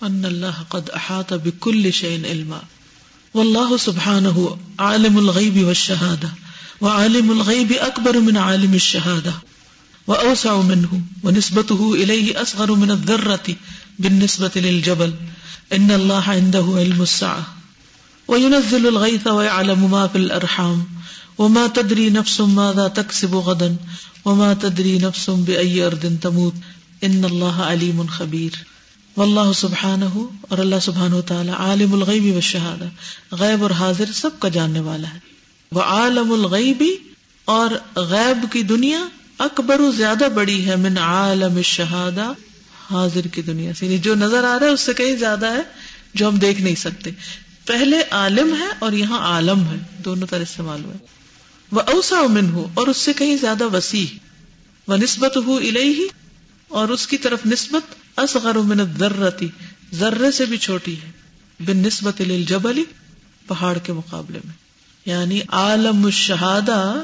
أن الله قد أحاط بكل شيء علما. والله سبحانه عالم الغيب والشهادة، وعالم الغيب أكبر من عالم الشهادة واوسع منه ونسبته اليه اصغر من الذره بالنسبه للجبل. ان الله عنده علم الساعه وينزل الغيث ويعلم ما في الارحام وما تدري نفس ماذا تكسب غدا. وما تدري نفس باي ارض تموت. ان الله عليم خبير. واللہ سبحانہ اور اللہ سبحانہ و تعالی عالم الغیب والشہادہ، غیب اور حاضر سب کا جاننے والا ہے. وہ عالم الغیبی اور غیب کی دنیا اکبر زیادہ بڑی ہے من عالم شہادہ حاضر کی دنیا سے۔ یعنی جو نظر آ رہا ہے اس سے کہیں زیادہ ہے جو ہم دیکھ نہیں سکتے۔ پہلے عالم ہے اور یہاں عالم ہے۔ دونوں طرح استعمال ہوئے۔ وہ اوسا من ہو اور اس سے کہیں زیادہ وسیع۔ وہ نسبت ہو الہی اور اس کی طرف نسبت اصغر من الذرتی ذرے سے بھی چھوٹی ہے۔ بن نسبت الجبلی پہاڑ کے مقابلے میں۔ یعنی عالم الشہادہ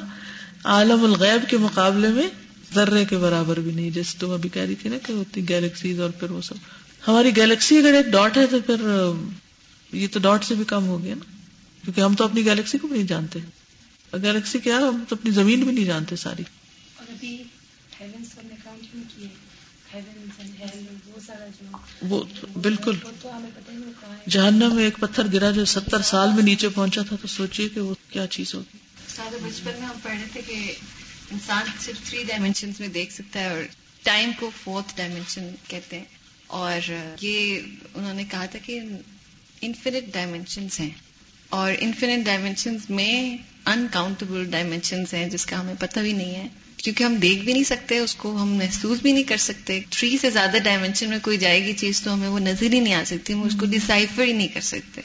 عالم الغیب کے مقابلے میں ذرے کے برابر بھی نہیں۔ جیسے تم ابھی کہہ رہی تھی نا کہ ہوتی گیلیکسیز اور پھر وہ سب۔ ہماری گیلیکسی اگر ایک ڈاٹ ہے تو پھر یہ تو ڈاٹ سے بھی کم ہو گیا نا۔ کیونکہ ہم تو اپنی گیلیکسی کو بھی نہیں جانتے۔ گیلیکسی کیا ہم تو اپنی زمین بھی نہیں جانتے ساری۔ وہ بالکل۔ جہنم میں ایک پتھر گرا جو ستر سال میں نیچے پہنچا تھا تو سوچیے کہ وہ کیا چیز ہوگی۔ بچپن میں ہم پڑھ رہے تھے کہ انسان صرف تھری ڈائمینشن میں دیکھ سکتا ہے اور ٹائم کو فورتھ ڈائمینشن کہتے ہیں۔ اور یہ انہوں نے کہا تھا کہ انفینٹ ڈائمینشنس ہیں۔ اور انفینٹ ڈائمینشنس میں انکاؤنٹیبل ڈائمینشنس ہیں، جس کا ہمیں پتہ بھی نہیں ہے۔ کیونکہ ہم دیکھ بھی نہیں سکتے، اس کو ہم محسوس بھی نہیں کر سکتے۔ تھری سے زیادہ ڈائمینشن میں کوئی جائے گی چیز تو ہمیں وہ نظر ہی نہیں آ سکتی، ہم اس کو ڈسائفر ہی نہیں کر سکتے۔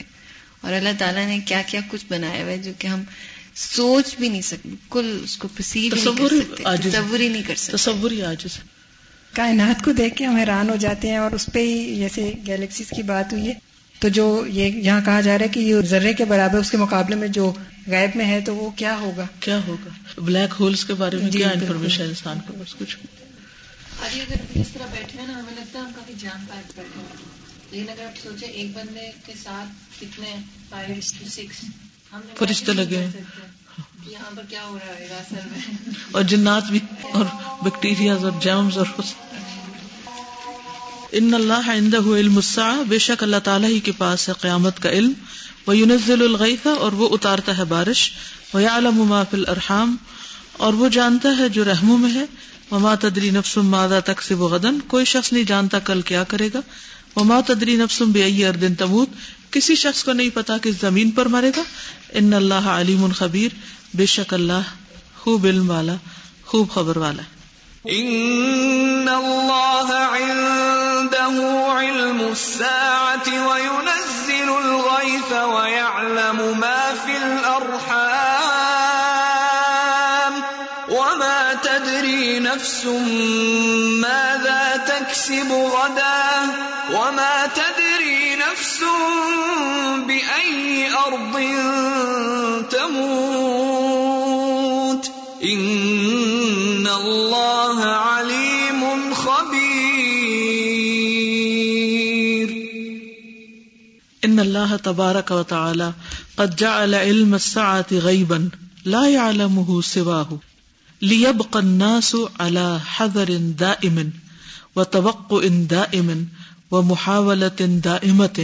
اور اللہ تعالیٰ نے کیا کیا کچھ بنایا ہوا ہے، جو کہ ہم سوچ بھی نہیں سکتے بالکل اس کو پسیو تصور ہی نہیں کر سکتے۔ تصور ہی آج کائنات کو دیکھ کے ہم حیران ہو جاتے ہیں اور اس پہ ہی جیسے گیلیکسیز کی بات ہوئی ہے۔ تو جو یہ یہاں کہا جا رہا ہے کہ یہ ذرے کے برابر اس کے مقابلے میں جو غیب میں ہے تو وہ کیا ہوگا؟ کیا ہوگا؟ بلیک ہولز کے بارے میں جی، کیا انفارمیشن انسان کو؟ بس کچھ۔ اگر اس طرح بیٹھے نا ہمیں لگتا ہے ہم کافی جان پائپ بیٹھے ہیں۔ لیکن اگر آپ سوچے ایک بندے کے ساتھ کتنے فائیو سکس فرشتے لگے یہاں پر کیا ہو رہا ہے اور جنات بھی اور بیکٹیریا اور جرمز اور ان اللہ علم الساعة بے شک اللہ تعالیٰ ہی کے پاس ہے قیامت کا علم۔ وہ یونزل الغیث اور وہ اتارتا ہے بارش۔ وہ عالم ما فی الارحام اور وہ جانتا ہے جو رحموں میں ہے۔ وما تدری نفس مادہ تک سے وہ غدن کوئی شخص نہیں جانتا کل کیا کرے گا۔ وما تدری نفسم بے اردن تموت کسی شخص کو نہیں پتا کہ زمین پر مرے گا۔ ان اللہ علیم الخبیر بے شک اللہ خوب علم والا، خوب خبر والا۔ ان اللہ عنده علم الساعة وينزل الغيث ويعلم ما في الارحام۔ نفس ماذا تكسب غدا وما تدري نفس بأي أرض تموت إن الله عليم خبير. ان اللہ تبارک و تعالی قد جعل علم الساعة غیبا لا يعلمه سواه. ليبقى الناس على حذر دائم وتوقع دائم ومحاولة دائمة۔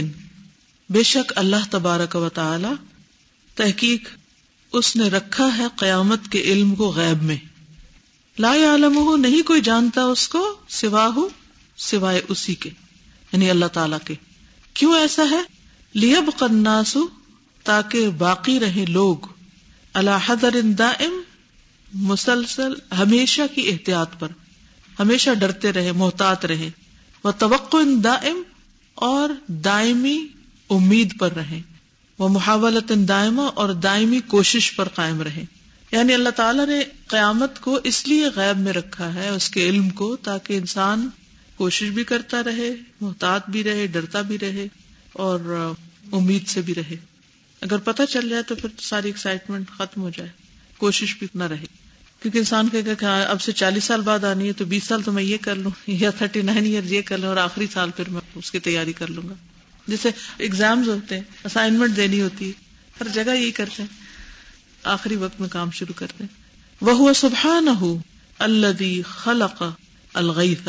بے شک اللہ تبارک و تعالی تحقیق اس نے رکھا ہے قیامت کے علم کو غیب میں۔ لا يعلمه نہیں کوئی جانتا اس کو سواہ، سوائے اسی کے یعنی اللہ تعالی کے۔ کیوں ایسا ہے؟ لیب قناسو تاکہ باقی رہے لوگ۔ اللہ حضر دائم مسلسل ہمیشہ کی احتیاط پر، ہمیشہ ڈرتے رہے، محتاط رہے۔ وہ توقع دائم اور دائمی امید پر رہے۔ وہ محاولت دائمہ اور دائمی کوشش پر قائم رہے۔ یعنی اللہ تعالیٰ نے قیامت کو اس لیے غیب میں رکھا ہے، اس کے علم کو، تاکہ انسان کوشش بھی کرتا رہے، محتاط بھی رہے، ڈرتا بھی رہے اور امید سے بھی رہے۔ اگر پتہ چل جائے تو پھر ساری ایکسائٹمنٹ ختم ہو جائے۔ کوشش بھی نہ رہے کیونکہ انسان کہ ہاں، اب سے چالیس سال بعد آنی ہے تو بیس سال تو میں یہ کر لوں، یا تھرٹی نائن ایئر یہ کر لوں اور آخری سال پھر میں اس کی تیاری کر لوں گا۔ جیسے اگزامز ہوتے ہیں اسائنمنٹ دینی ہوتی ہے، ہر جگہ یہی کرتے ہیں۔ آخری وقت میں کام شروع کرتے ہیں۔ وہ سبحان ہو اللہ خلق الغیث۔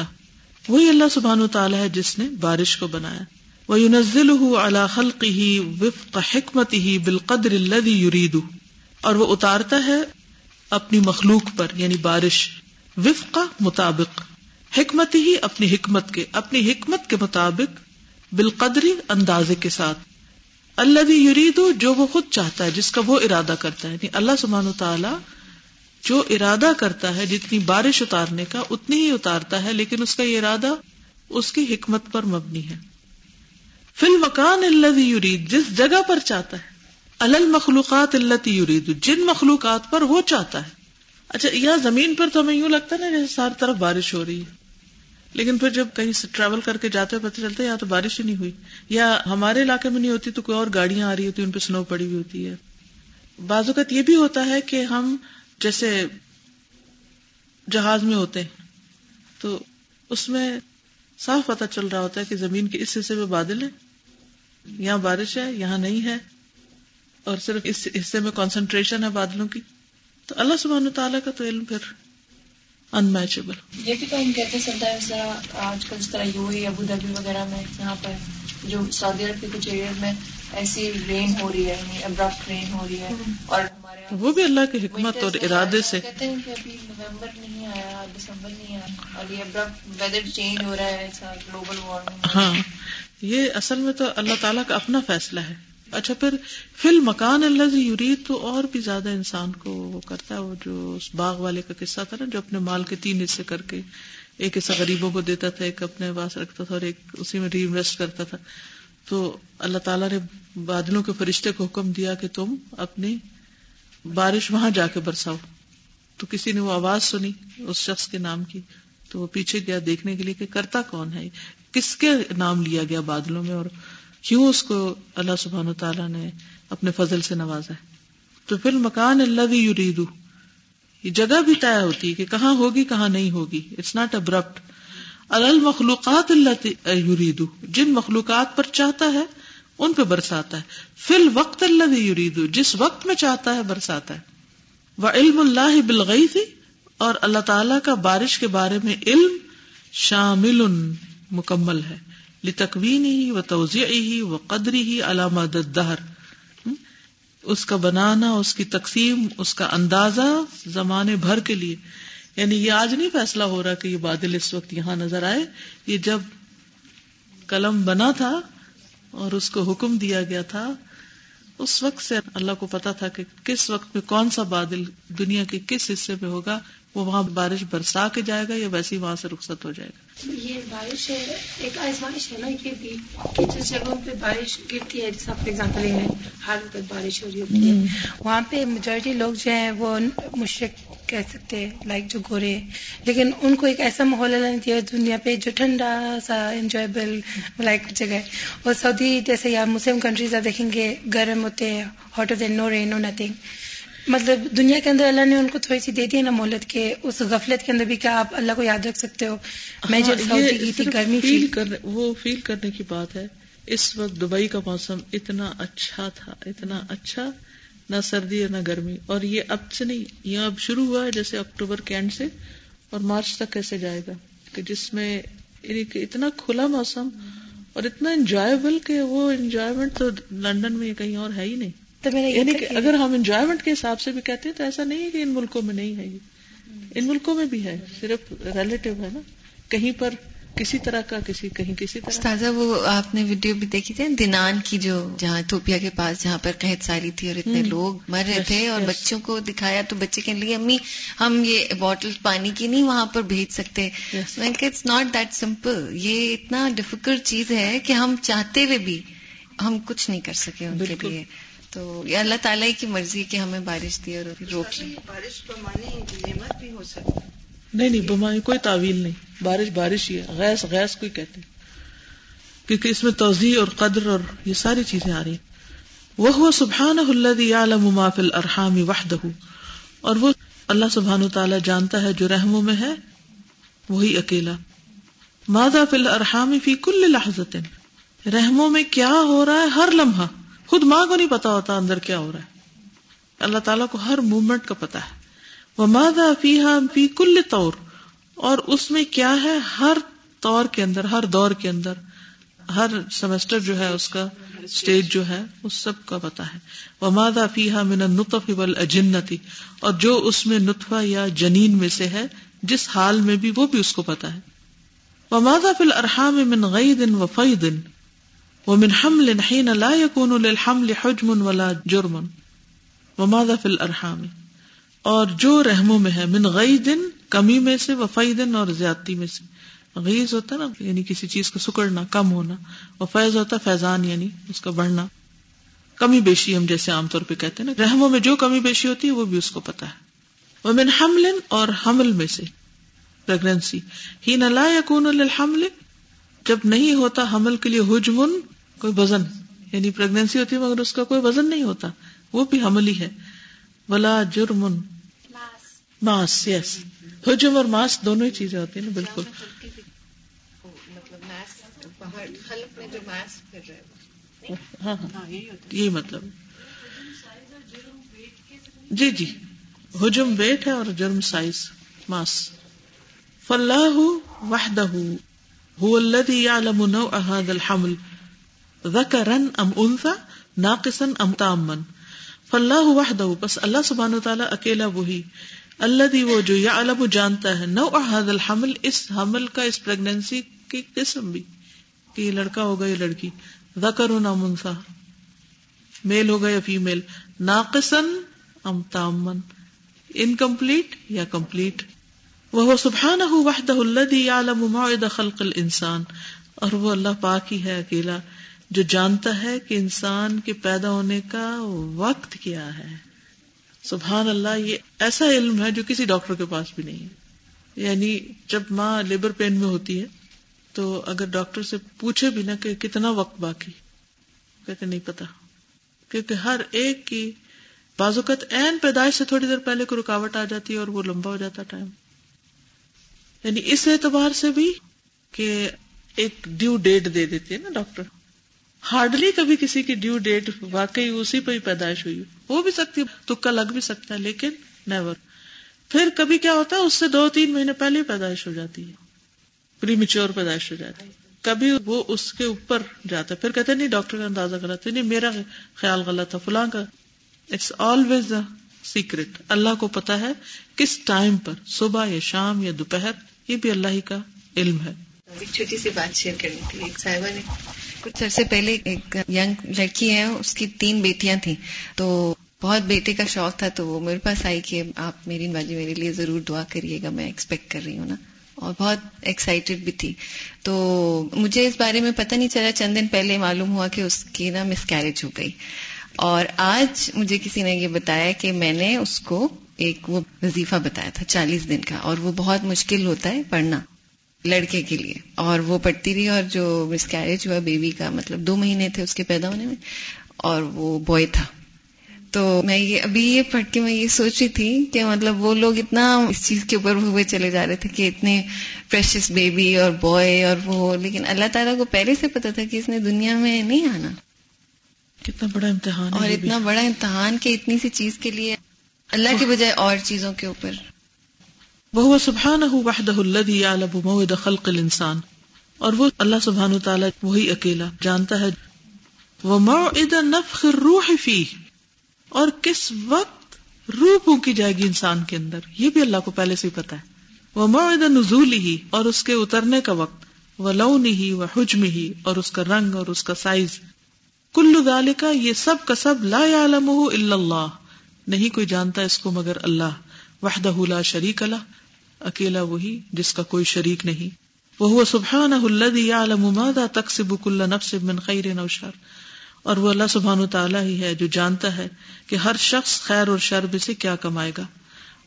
وہی اللہ سبحان و تعالیٰ ہے جس نے بارش کو بنایا۔ وہ ینزل اللہ خلق ہی وفق حکمت ہی بالقدر الذي يريد اور وہ اتارتا ہے اپنی مخلوق پر یعنی بارش۔ وفق مطابق۔ حکمت ہی اپنی حکمت کے، اپنی حکمت کے مطابق بالقدری اندازے کے ساتھ۔ اللہ یرید، جو وہ خود چاہتا ہے، جس کا وہ ارادہ کرتا ہے۔ یعنی اللہ سبحان و تعالی جو ارادہ کرتا ہے جتنی بارش اتارنے کا، اتنی ہی اتارتا ہے، لیکن اس کا یہ ارادہ اس کی حکمت پر مبنی ہے۔ فی المکان اللہ یرید، جس جگہ پر چاہتا ہے۔ الل مخلوقات اللہ یرید جن مخلوقات پر وہ چاہتا ہے۔ اچھا یہاں زمین پر تو ہمیں یوں لگتا ہے نا جیسے ساری طرف بارش ہو رہی ہے۔ لیکن پھر جب کہیں سے ٹریول کر کے جاتے ہوئے پتہ چلتا ہے یا تو بارش ہی نہیں ہوئی۔ یا ہمارے علاقے میں نہیں ہوتی تو کوئی اور گاڑیاں آ رہی ہوتی، ان پہ سنو پڑی ہوئی ہوتی ہے۔ بعض اوقات یہ بھی ہوتا ہے کہ ہم جیسے جہاز میں ہوتے ہیں، تو اس میں صاف پتہ چل رہا ہوتا ہے کہ زمین کے اس حصے میں بادل ہے یہاں بارش ہے، یہاں نہیں ہے۔ اور صرف اس حصے میں کانسنٹریشن ہے بادلوں کی تو اللہ سبحانہ تعالیٰ کا تو علم پھر ان میچبل یہ بھی تو ہم کہتے ہیں طرح آج کل اس طرح یو اے ابو دھابی وغیرہ میں یہاں پر جو سعودی عرب کے کچھ ایریا میں ایسی رین ہو رہی ہے یعنی ابرپٹ رین ہو رہی ہے۔ اور ہمارے وہ بھی اللہ کی حکمت اور ارادے سے۔ کہتے ہیں کہ ابھی نومبر نہیں آیا دسمبر نہیں آیا۔ اور یہ ابرپٹ ویدر چینج ہو رہا ہے ایسا گلوبل وارمنگ ہاں یہ اصل میں تو اللہ تعالیٰ کا اپنا فیصلہ ہے۔ اچھا پھر فل مکان اللہ یورید تو اور بھی زیادہ انسان کو وہ کرتا ہے، وہ جو اس باغ والے کا قصہ تھا نا، جو اپنے مال کے تین حصے کر کے ایک حصہ غریبوں کو دیتا تھا، ایک اپنے پاس رکھتا تھا اور ایک اسی میں ری انویسٹ کرتا تھا۔ تو اللہ تعالیٰ نے بادلوں کے فرشتے کو حکم دیا کہ تم اپنی بارش وہاں جا کے برساؤ۔ تو کسی نے وہ آواز سنی اس شخص کے نام کی، تو وہ پیچھے گیا دیکھنے کے لیے کہ کرتا کون ہے، کس کے نام لیا گیا بادلوں میں اور کیوں اس کو اللہ سبحان و تعالیٰ نے اپنے فضل سے نوازا ہے؟ تو پھر مکان اللہ بھی یریدو، یہ جگہ بھی طے ہوتی ہے کہ کہاں ہوگی، کہاں نہیں ہوگی۔ اٹس ناٹ ابرپٹ المخلوقات اللہ یریدو، جن مخلوقات پر چاہتا ہے، ان پہ برساتا ہے۔ فل وقت اللہ یریدو، جس وقت میں چاہتا ہے، برساتا ہے۔ وہ علم اللہ بلغئی تھی اور اللہ تعالی کا بارش کے بارے میں علم شامل مکمل ہے۔ لتکوین ہی و توضیع ہی و قدری ہی علامہ دہر اس کا بنانا، اس کی تقسیم، اس کا اندازہ زمانے بھر کے لیے۔ یعنی یہ آج نہیں فیصلہ ہو رہا کہ یہ بادل اس وقت یہاں نظر آئے۔ یہ جب قلم بنا تھا اور اس کو حکم دیا گیا تھا، اس وقت سے اللہ کو پتا تھا کہ کس وقت میں کون سا بادل دنیا کے کس حصے میں ہوگا۔ وہ وہاں بارش برسا کے جائے گا یا ویسے ہی وہاں سے رخصت ہو جائے گا؟ یہ بارش ہے ایک آزمائش ہے نا یہ بھی کہ جس جگہوں پہ بارش گرتی ہے جیسا فار ایگزامپل ہر وقت بارش ہو رہی ہوتی ہے۔ وہاں پہ میجورٹی لوگ جو ہیں وہ مشرق کہہ سکتے ہیں لائک جو گورے۔ لیکن ان کو ایک ایسا ماحول اللہ نے دیا دنیا پہ جو ٹھنڈا سا انجوائبل لائک جگہ ہے۔ اور سعودی جیسے یا مسلم کنٹریز دیکھیں گے گرم ہوتے ہیں ہاٹر دین نو رین نو نتھنگ مطلب دنیا کے اندر اللہ نے ان کو تھوڑی سی دے دی نا مہلت کے اس غفلت کے اندر بھی کیا آپ اللہ کو یاد رکھ سکتے ہو؟ میں جب ہاں، سعودی یہ گئی تھی گرمی فیل کرنے وہ فیل کرنے کی بات ہے۔ اس وقت دبئی کا موسم اتنا اچھا تھا اتنا اچھا نہ سردی اور نہ گرمی۔ اور یہ اب سے نہیں یہ اب شروع ہوا ہے جیسے اکتوبر کے اینڈ سے۔ اور مارچ تک کیسے جائے گا کہ جس میں یعنی اتنا کھلا موسم اور اتنا انجوائبل کہ وہ انجوائمنٹ تو لندن میں کہیں اور ہے ہی نہیں۔ تو میرا یہ یعنی کہ اگر ہم انجوائمنٹ کے حساب سے بھی کہتے ہیں تو ایسا نہیں ہے کہ ان ملکوں میں نہیں ہے یہ ان ملکوں میں بھی ہے صرف ریلیٹو ہے نا کہیں پر کسی طرح کا کسی کہیں کسی طرح استاذہ وہ آپ نے ویڈیو بھی دیکھی تھی دینان کی جو جہاں تھوپیا کے پاس جہاں پر قحط ساری تھی اور اتنے۔ لوگ مر رہے تھے اور. بچوں کو دکھایا تو بچے کہنے لگے امی ہم یہ بوٹل پانی کی نہیں وہاں پر بھیج سکتے. میں کہ اٹس ناٹ دیٹ سمپل یہ اتنا ڈفیکلٹ چیز ہے کہ ہم چاہتے ہوئے بھی ہم کچھ نہیں کر سکے ان کے. لیے تو یہ اللہ تعالیٰ کی مرضی کہ ہمیں بارش دی اور روک لی بارش کو مانی نعمت بھی ہو سکتی نہیں نہیں بیماری کوئی تعویل نہیں۔ بارش بارش ہی ہے۔ غیس غیس کوئی کہتے کیونکہ اس میں توضیع اور قدر اور یہ ساری چیزیں آ رہی وہ سبحان الذي يعلم ما في الارحام وحده اور وہ اللہ سبحان تعالیٰ جانتا ہے جو رحموں میں ہے وہی اکیلا۔ ماذا فی الارحام فی کل لحظت رحموں میں کیا ہو رہا ہے؟ ہر لمحہ۔ خود ماں کو نہیں پتا ہوتا اندر کیا ہو رہا ہے۔ اللہ تعالیٰ کو ہر مومنٹ کا پتا ہے۔ وہ مادا فیحا فی کل طور۔ اور اس میں کیا ہے؟ ہر طور کے اندر، ہر دور کے اندر، ہر سیمسٹر جو ہے، اس کا اسٹیج جو ہے، اس سب کا پتا ہے۔ وہ مادا فیحا من نطف والاجنتی اور جو اس میں نطفہ یا جنین میں سے ہے، جس حال میں بھی وہ بھی اس کو پتا ہے۔ وہ مادا فی الارحام من غید و فیدن ومن حمل حين لا يكون للحمل حجم ولا جرم. وماذا في الارحام اور جو رحموں میں ہے، من غیدن کمی میں سے وفیدن اور زیادتی میں سے. غیز ہوتا نا یعنی کسی چیز کا سکڑنا، کم ہونا. وفیض ہوتا فیضان یعنی اس کا بڑھنا. کمی بیشی ہم جیسے عام طور پہ کہتے ہیں نا، رحموں میں جو کمی بیشی ہوتی ہے، وہ بھی اس کو پتا ہے. ومن حمل اور حمل میں سے. پریگنسی ہی نہ لا یکون للحمل جب نہیں ہوتا حمل کے لیے حجمن، کوئی وزن یعنی پریگنینسی ہوتی ہے مگر اس کا کوئی وزن نہیں ہوتا، وہ بھی حمل ہی ہے۔ ولا جرمن، ماس یس حجم اور ماس دونوں ہی چیزیں ہوتی ہیں نا، بالکل۔ ہاں ہاں۔ یہی مطلب۔ جی جی۔ حجم ویٹ ہے اور جرم سائز، ماس۔ فاللہ وحدہ۔ هو الذي يعلم نوع هذا الحمل ذکرا ام انثى ناقصا ام تاما. فاللہ وحدہ بس اللہ سبحانہ وتعالی اکیلا وہی الذي وہ جو يعلم، جانتا ہے. نوع هذا الحمل، اس حمل کا، اس پریگنینسی کی قسم بھی. کہ یہ لڑکا ہوگا یا لڑکی. ذکر ام انثى میل ہوگا یا فیمیل ناقصا ام تاما. انکمپلیٹ یا کمپلیٹ وہ سبحانہ وحدہ الذی یعلم موعد خلق الانسان، اور وہ اللہ پاک ہی ہے اکیلا جو جانتا ہے کہ انسان کے پیدا ہونے کا وقت کیا ہے۔ سبحان اللہ، یہ ایسا علم ہے جو کسی ڈاکٹر کے پاس بھی نہیں ہے۔ یعنی جب ماں لیبر پین میں ہوتی ہے، تو اگر ڈاکٹر سے پوچھے بھی نا کہ کتنا وقت باقی، کہتے نہیں پتا کیونکہ ہر ایک کی بازوقت این پیدائش سے تھوڑی دیر پہلے کو رکاوٹ آ جاتی ہے اور وہ لمبا ہو جاتا ٹائم۔ یعنی اس اعتبار سے بھی کہ ایک ڈیو ڈیٹ دے دیتے ہیں نا ڈاکٹر ہارڈلی کبھی کسی کی ڈیو ڈیٹ واقعی اسی پہ ہی پیدائش ہوئی ہو۔ بھی سکتی ہے تکا لگ بھی سکتا ہے، لیکن نیور پھر کبھی کیا ہوتا ہے، اس سے دو تین مہینے پہلے ہی پیدائش ہو جاتی ہے۔ پری میچور پیدائش ہو جاتی ہے۔ کبھی وہ اس کے اوپر جاتا ہے۔ پھر کہتے نہیں ڈاکٹر کا اندازہ غلط ہے۔ نہیں، میرا خیال غلط تھا، فلاں کا۔ اٹس آلویز سیکرٹ اللہ کو پتا ہے کس ٹائم پر صبح یا شام یا دوپہر یہ بھی اللہ ہی کا علم ہے۔ ایک چھوٹی سی بات شیئر کرنے کے لیے ایک صاحبہ نے۔ کچھ عرصے پہلے ایک ینگ لڑکی ہے اس کی تین بیٹیاں تھیں۔ تو بہت بیٹے کا شوق تھا تو وہ میرے پاس آئی کہ آپ میری باجی میرے لیے ضرور دعا کریے گا میں ایکسپیکٹ کر رہی ہوں نا۔ اور بہت ایکسائٹیڈ بھی تھی۔ تو مجھے اس بارے میں پتہ نہیں چلا چند دن پہلے معلوم ہوا کہ اس کی نا مس کیریج ہو گئی۔ اور آج مجھے کسی نے یہ بتایا کہ میں نے اس کو ایک وہ وظیفہ بتایا تھا چالیس دن کا اور وہ بہت مشکل ہوتا ہے پڑھنا لڑکے کے لیے اور وہ پڑھتی رہی اور جو مس کیریج ہوا بیبی کا مطلب دو مہینے تھے اس کے پیدا ہونے میں اور وہ بوائے تھا۔ تو میں یہ ابھی یہ پڑھ کے میں یہ سوچ رہی تھی کہ مطلب وہ لوگ اتنا اس چیز کے اوپر ہوئے چلے جا رہے تھے کہ اتنے پریشس بیبی اور بوائے اور وہ، لیکن اللہ تعالیٰ کو پہلے سے پتا تھا کہ اس نے دنیا میں نہیں آنا۔ کتنا بڑا امتحان اور اتنا بڑا امتحان کہ اتنی سی چیز کے لیے اللہ کی بجائے اور چیزوں کے اوپر۔ وہ سبحان خلق الانسان۔ اور وہ اللہ سبحانہ تعالیٰ وہی اکیلا جانتا ہے۔ وہ نفخ الروح فی اور کس وقت روح پھونکی جائے گی انسان کے اندر یہ بھی اللہ کو پہلے سے پتا ہے۔ وہ موعد نزول ہی اور اس کے اترنے کا وقت۔ وہ لون ہی وہ حجم ہی اور اس کا رنگ اور اس کا سائز۔ کلو ذالکا، یہ سب کا سب لا یعلمہ الا اللہ۔ نہیں کوئی جانتا اس کو مگر اللہ، وحدہ لا شریک اللہ اکیلا وہی جس کا کوئی شریک نہیں۔ وہ سبحانہ الذی یعلم ماذا تکسب کل نفس من خیر او شر۔ اور وہ اللہ سبحانہ تعالیٰ ہی ہے جو جانتا ہے کہ ہر شخص خیر اور شر میں سے کیا کمائے گا۔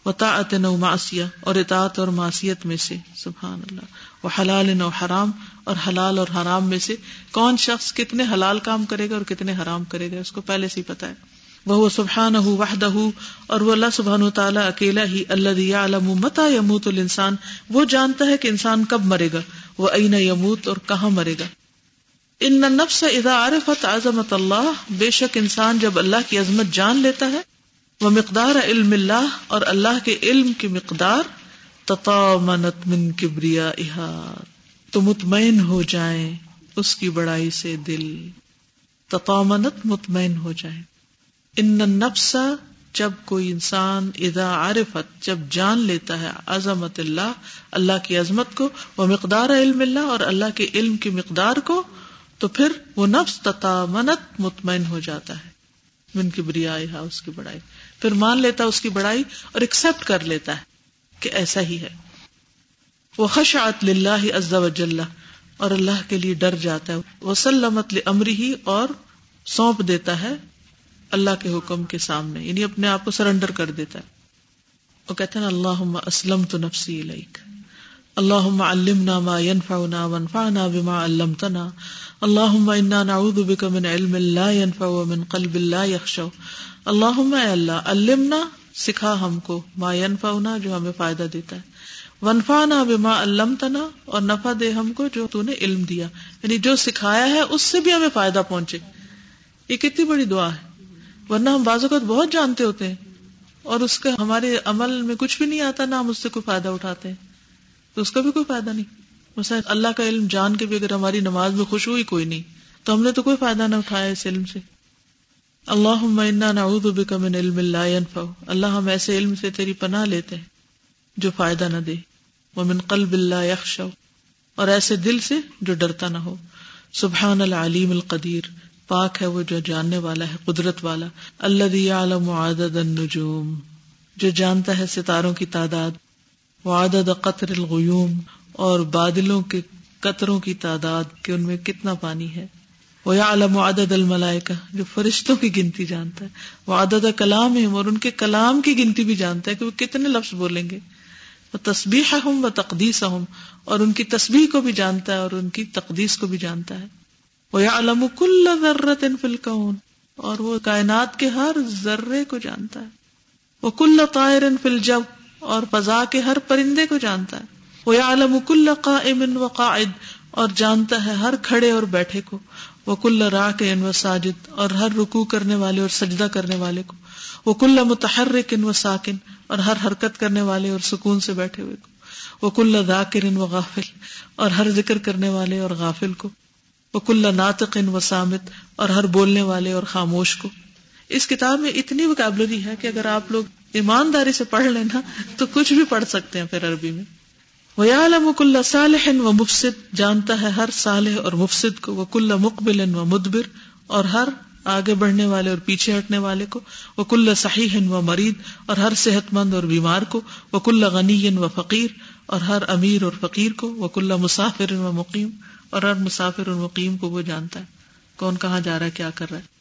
وطاعت نو معصیہ اور اطاعت اور معصیت میں سے، سبحان اللہ۔ وہ حلال نو حرام، اور حلال اور حرام میں سے کون شخص کتنے حلال کام کرے گا اور کتنے حرام کرے گا، اس کو پہلے سے ہی پتا ہے۔ وہ سبحان ہُ وحدہ، اور وہ اللہ سبحان تعالیٰ اکیلا ہی اللہ علم متا یموت الانسان، وہ جانتا ہے کہ انسان کب مرے گا، وہ عین یموت اور کہاں مرے گا۔ ان نفس اذا عرفت عظمت اللہ، بے شک انسان جب اللہ کی عظمت جان لیتا ہے وہ مقدار علم اللہ اور اللہ کے علم کی مقدار تطامنت من کبریا تو مطمئن ہو جائیں اس کی بڑائی سے دل۔ تطامنت مطمئن ہو جائے ان نفس جب کوئی انسان ادا عارفت جب جان لیتا ہے عظمت اللہ اللہ کی عظمت کو وہ مقدار علم اللہ اور اللہ کے علم کی مقدار کو، تو پھر وہ نفس تتا منت مطمئن ہو جاتا ہے۔ من کی بریائی اس کی بڑائی۔ پھر مان لیتا اس کی بڑائی اور ایکسپٹ کر لیتا ہے کہ ایسا ہی ہے۔ وہ خشعت للہ عز وجل اور اللہ کے لیے ڈر جاتا ہے۔ وہ سلمت امری ہی اور سونپ دیتا ہے اللہ کے حکم کے سامنے یعنی اپنے آپ کو سرنڈر کر دیتا ہے۔ وہ کہتے ہیں اللہ اسلم تو نفسی علیک اللہ علمنا ما ينفعنا وانفعنا بما علمتنا۔ اللهم انا نعوذ بك من علم لا ينفع ومن قلب لا يخشع اللهم اے اللہ، علمنا، سکھا ہم کو ما ينفعنا جو ہمیں فائدہ دیتا ہے۔ ونفعنا بما علمتنا، اور نفع دے ہم کو جو تو نے علم دیا۔ یعنی جو سکھایا ہے، اس سے بھی ہمیں فائدہ پہنچے۔ یہ کتنی بڑی دعا ہے۔ ورنہ ہم بعض اوقات بہت جانتے ہوتے ہیں، اور اس کا ہمارے عمل میں کچھ بھی نہیں آتا، نہ ہم اس سے کوئی فائدہ اٹھاتے ہیں۔ تو اس کا بھی کوئی فائدہ نہیں۔ مثلا اللہ کا علم جان کے بھی اگر ہماری نماز میں خوش ہوئی، کوئی نہیں۔ تو ہم نے تو کوئی فائدہ نہ اٹھایا اس علم سے۔ اللہ نعوذ بک من علم لا ينفع اللہ ہم ایسے علم سے تیری پناہ لیتے ہیں جو فائدہ نہ دے۔ ومن قلب لا يخشع اور ایسے دل سے جو ڈرتا نہ ہو۔ سبحان العلیم القدیر۔ پاک ہے وہ جو جاننے والا ہے، قدرت والا۔ اللہ عالم عدد النجوم۔ جو جانتا ہے ستاروں کی تعداد۔ وعدد قطر الغیوم۔ اور بادلوں کے قطروں کی تعداد، کہ ان میں کتنا پانی ہے۔ وہ عالم عدد الملائکہ جو فرشتوں کی گنتی جانتا ہے۔ وہ عدد کلام ہے اور ان کے کلام کی گنتی بھی جانتا ہے کہ وہ کتنے لفظ بولیں گے۔ وہ تصبیح ہوں وہ تقدیس ہوں اور ان کی تصبیح کو بھی جانتا ہے اور ان کی تقدیس کو بھی جانتا ہے۔ وہ یا علم کل ذرت فلکون اور وہ کائنات کے ہر ذرے کو جانتا ہے۔ وہ کل طائر فل جب اور فضا کے ہر پرندے کو جانتا ہے۔ وہ یا عالم کل قائم و قائد اور جانتا ہے ہر کھڑے اور بیٹھے کو۔ وہ کل راک ان و ساجد، اور ہر رکو کرنے والے اور سجدہ کرنے والے کو۔ وہ کل متحرک ان و ساکن، اور ہر حرکت کرنے والے اور سکون سے بیٹھے ہوئے کو۔ وہ کل ذاکر ان و غافل، اور ہر ذکر کرنے والے اور غافل کو۔ وہ کل ناطق ان و سامت اور ہر بولنے والے اور خاموش کو۔ اس کتاب میں اتنی وکیبلری ہے کہ اگر آپ لوگ ایمانداری سے پڑھ لینا تو کچھ بھی پڑھ سکتے ہیں پھر عربی میں۔ وہ عالم کل صالح و مفسد جانتا ہے ہر صالح اور مفسد کو وہ کل مقبل و مدبر اور ہر آگے بڑھنے والے اور پیچھے ہٹنے والے کو وہ کل صحیح و مرید اور ہر صحت مند اور بیمار کو وہ کل غنی و فقیر اور ہر امیر اور فقیر کو وہ کل مسافر و مقیم اور ہر مسافر اور مقیم کو وہ جانتا ہے۔ کون کہاں جا رہا ہے، کیا کر رہا ہے؟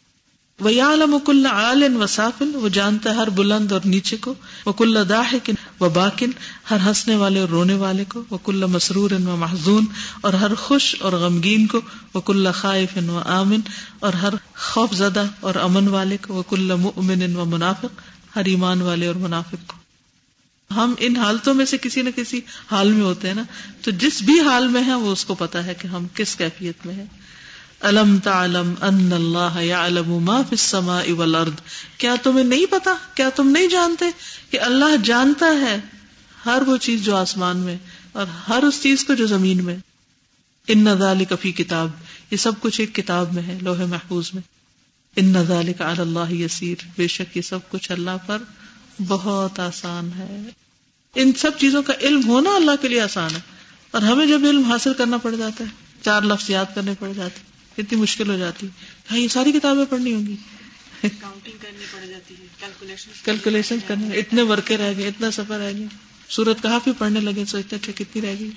وہ عالم کل عالن و سافل وہ جانتا ہے ہر بلند اور نیچے کو وہ کل داحکن و باکن، ہر ہنسنے والے اور رونے والے کو وہ کل مسرور و محضون اور ہر خوش اور غمگین کو وہ کل خائف و آمن، اور ہر خوف زدہ اور امن والے کو وہ کل مؤمن و منافق، ہر ایمان والے اور منافق کو۔ ہم ان حالتوں میں سے کسی نہ کسی حال میں ہوتے ہیں نا، تو جس بھی حال میں ہے وہ اس کو پتا ہے کہ ہم کس کیفیت میں ہیں۔ الم تعلم ان اللہ يعلم ما في السماء والارض؟ کیا تمہیں نہیں پتا؟ کیا تم نہیں جانتے کہ اللہ جانتا ہے ہر وہ چیز جو آسمان میں اور ہر اس چیز کو جو زمین میں؟ ان ذالک فی کتاب، یہ سب کچھ ایک کتاب میں ہے لوح محفوظ میں۔ ان ذالک علی اللہ یسیر، بے شک یہ سب کچھ اللہ پر بہت آسان ہے۔ ان سب چیزوں کا علم ہونا اللہ کے لیے آسان ہے اور ہمیں جب علم حاصل کرنا پڑ جاتا ہے، چار لفظ یاد کرنے پڑ جاتے کتنی مشکل ہو جاتی۔ ہاں یہ ساری کتابیں پڑھنی ہوں گی۔ کیلکولیشن کرنے اتنے ورکے رہ گئے اتنا سفر رہ گیا۔ سورت کہاں بھی پڑھنے لگے؟ سوچتے اچھا کتنی رہ گئی؟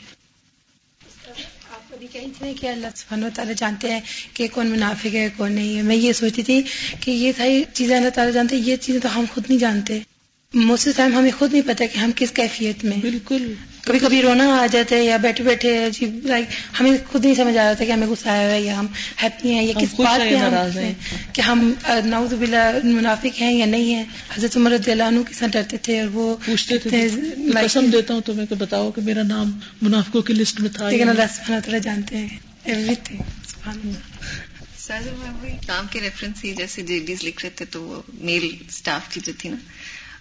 کہ اللہ سبحانہ و تعالیٰ جانتے ہیں کہ کون منافق ہے کون نہیں ہے۔ میں یہ سوچتی تھی کہ یہ ساری چیزیں اللہ تعالیٰ جانتے ہیں یہ چیزیں تو ہم خود نہیں جانتے۔ موسٹ ٹائم ہمیں خود نہیں پتا کہ ہم کس کیفیت میں بالکل۔ کبھی کبھی رونا آ جاتا ہے یا بیٹھے بیٹھے لائک ہمیں خود نہیں سمجھ آ رہا تھا کہ ہمیں غصہ آیا ہے یا ہم ہیپی ہیں یا کس بات پہ ہم ہیں۔ کہ ہم ناؤز باللہ منافق ہیں یا نہیں ہیں۔ حضرت عمر رضی اللہ عنہ کے ساتھ ڈرتے تھے اور وہ پوچھتے تھے قسم دیتا ہوں تمہیں کہ بتاؤ کہ میرا نام منافقوں کی لسٹ میں تھا لیکن اللہ سبحانہ تعالیٰ جانتے ہیں۔ ایوری تھنگ سبحان اللہ۔ کام کے ریفرنس ہی جیسے جے ڈیز لکھ رہے تھے تو وہ میل اسٹاف کی جو تھی نا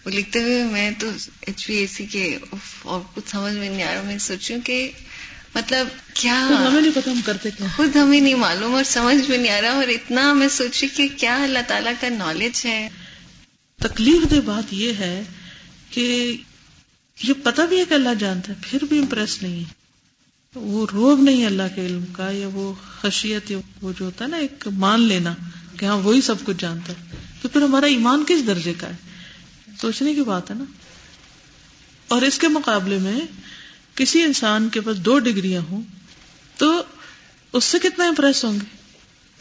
وہ لکھتے ہوئے میں تو ایچ پی اے سی کے اور کچھ سمجھ میں نہیں آ رہا میں سوچوں کہ مطلب کیا؟ ہمیں نہیں پتا ہم کرتے کیا؟ خود ہمیں نہیں معلوم اور سمجھ میں نہیں آ رہا اور اتنا میں سوچی کہ کیا اللہ تعالیٰ کا نالج ہے۔ تکلیف دہ بات یہ ہے کہ یہ پتا بھی ہے کہ اللہ جانتا ہے پھر بھی امپریس نہیں ہے۔ وہ روب نہیں اللہ کے علم کا یا وہ خشیت یا وہ جو ہوتا ہے نا ایک مان لینا کہ ہاں وہی سب کچھ جانتا ہے۔ تو پھر ہمارا ایمان کس درجے کا ہے؟ سوچنے کی بات ہے نا۔ اور اس کے مقابلے میں کسی انسان کے پاس دو ڈگریاں ہوں تو اس سے کتنا امپریس ہوں گے؟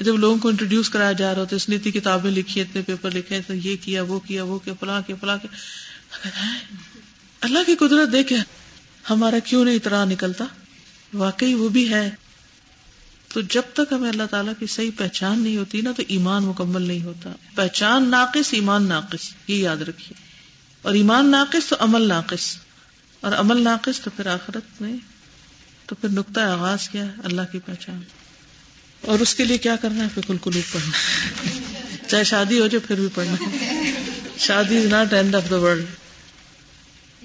جب لوگوں کو انٹروڈیوس کرایا جا رہا ہو تو اس نے اتنی کتابیں لکھی، اتنے پیپر لکھے تو یہ کیا، وہ کیا وہ کیا، فلاں کیا فلاں کیا۔ اللہ کی قدرت دیکھے، ہمارا کیوں نہیں اترا نکلتا؟ واقعی وہ بھی ہے۔ تو جب تک ہمیں اللہ تعالیٰ کی صحیح پہچان نہیں ہوتی نا، تو ایمان مکمل نہیں ہوتا۔ پہچان ناقص، ایمان ناقص، یہ یاد رکھیے۔ اور ایمان ناقص تو عمل ناقص۔ اور عمل ناقص تو پھر آخرت میں، تو پھر نقطۂ آغاز کیا ہے؟ اللہ کی پہچان۔ اور اس کے لیے کیا کرنا ہے؟ پھر کلکلو پڑھنا۔ چاہے شادی ہو جائے، پھر بھی پڑھنا۔ شادی is not end of the world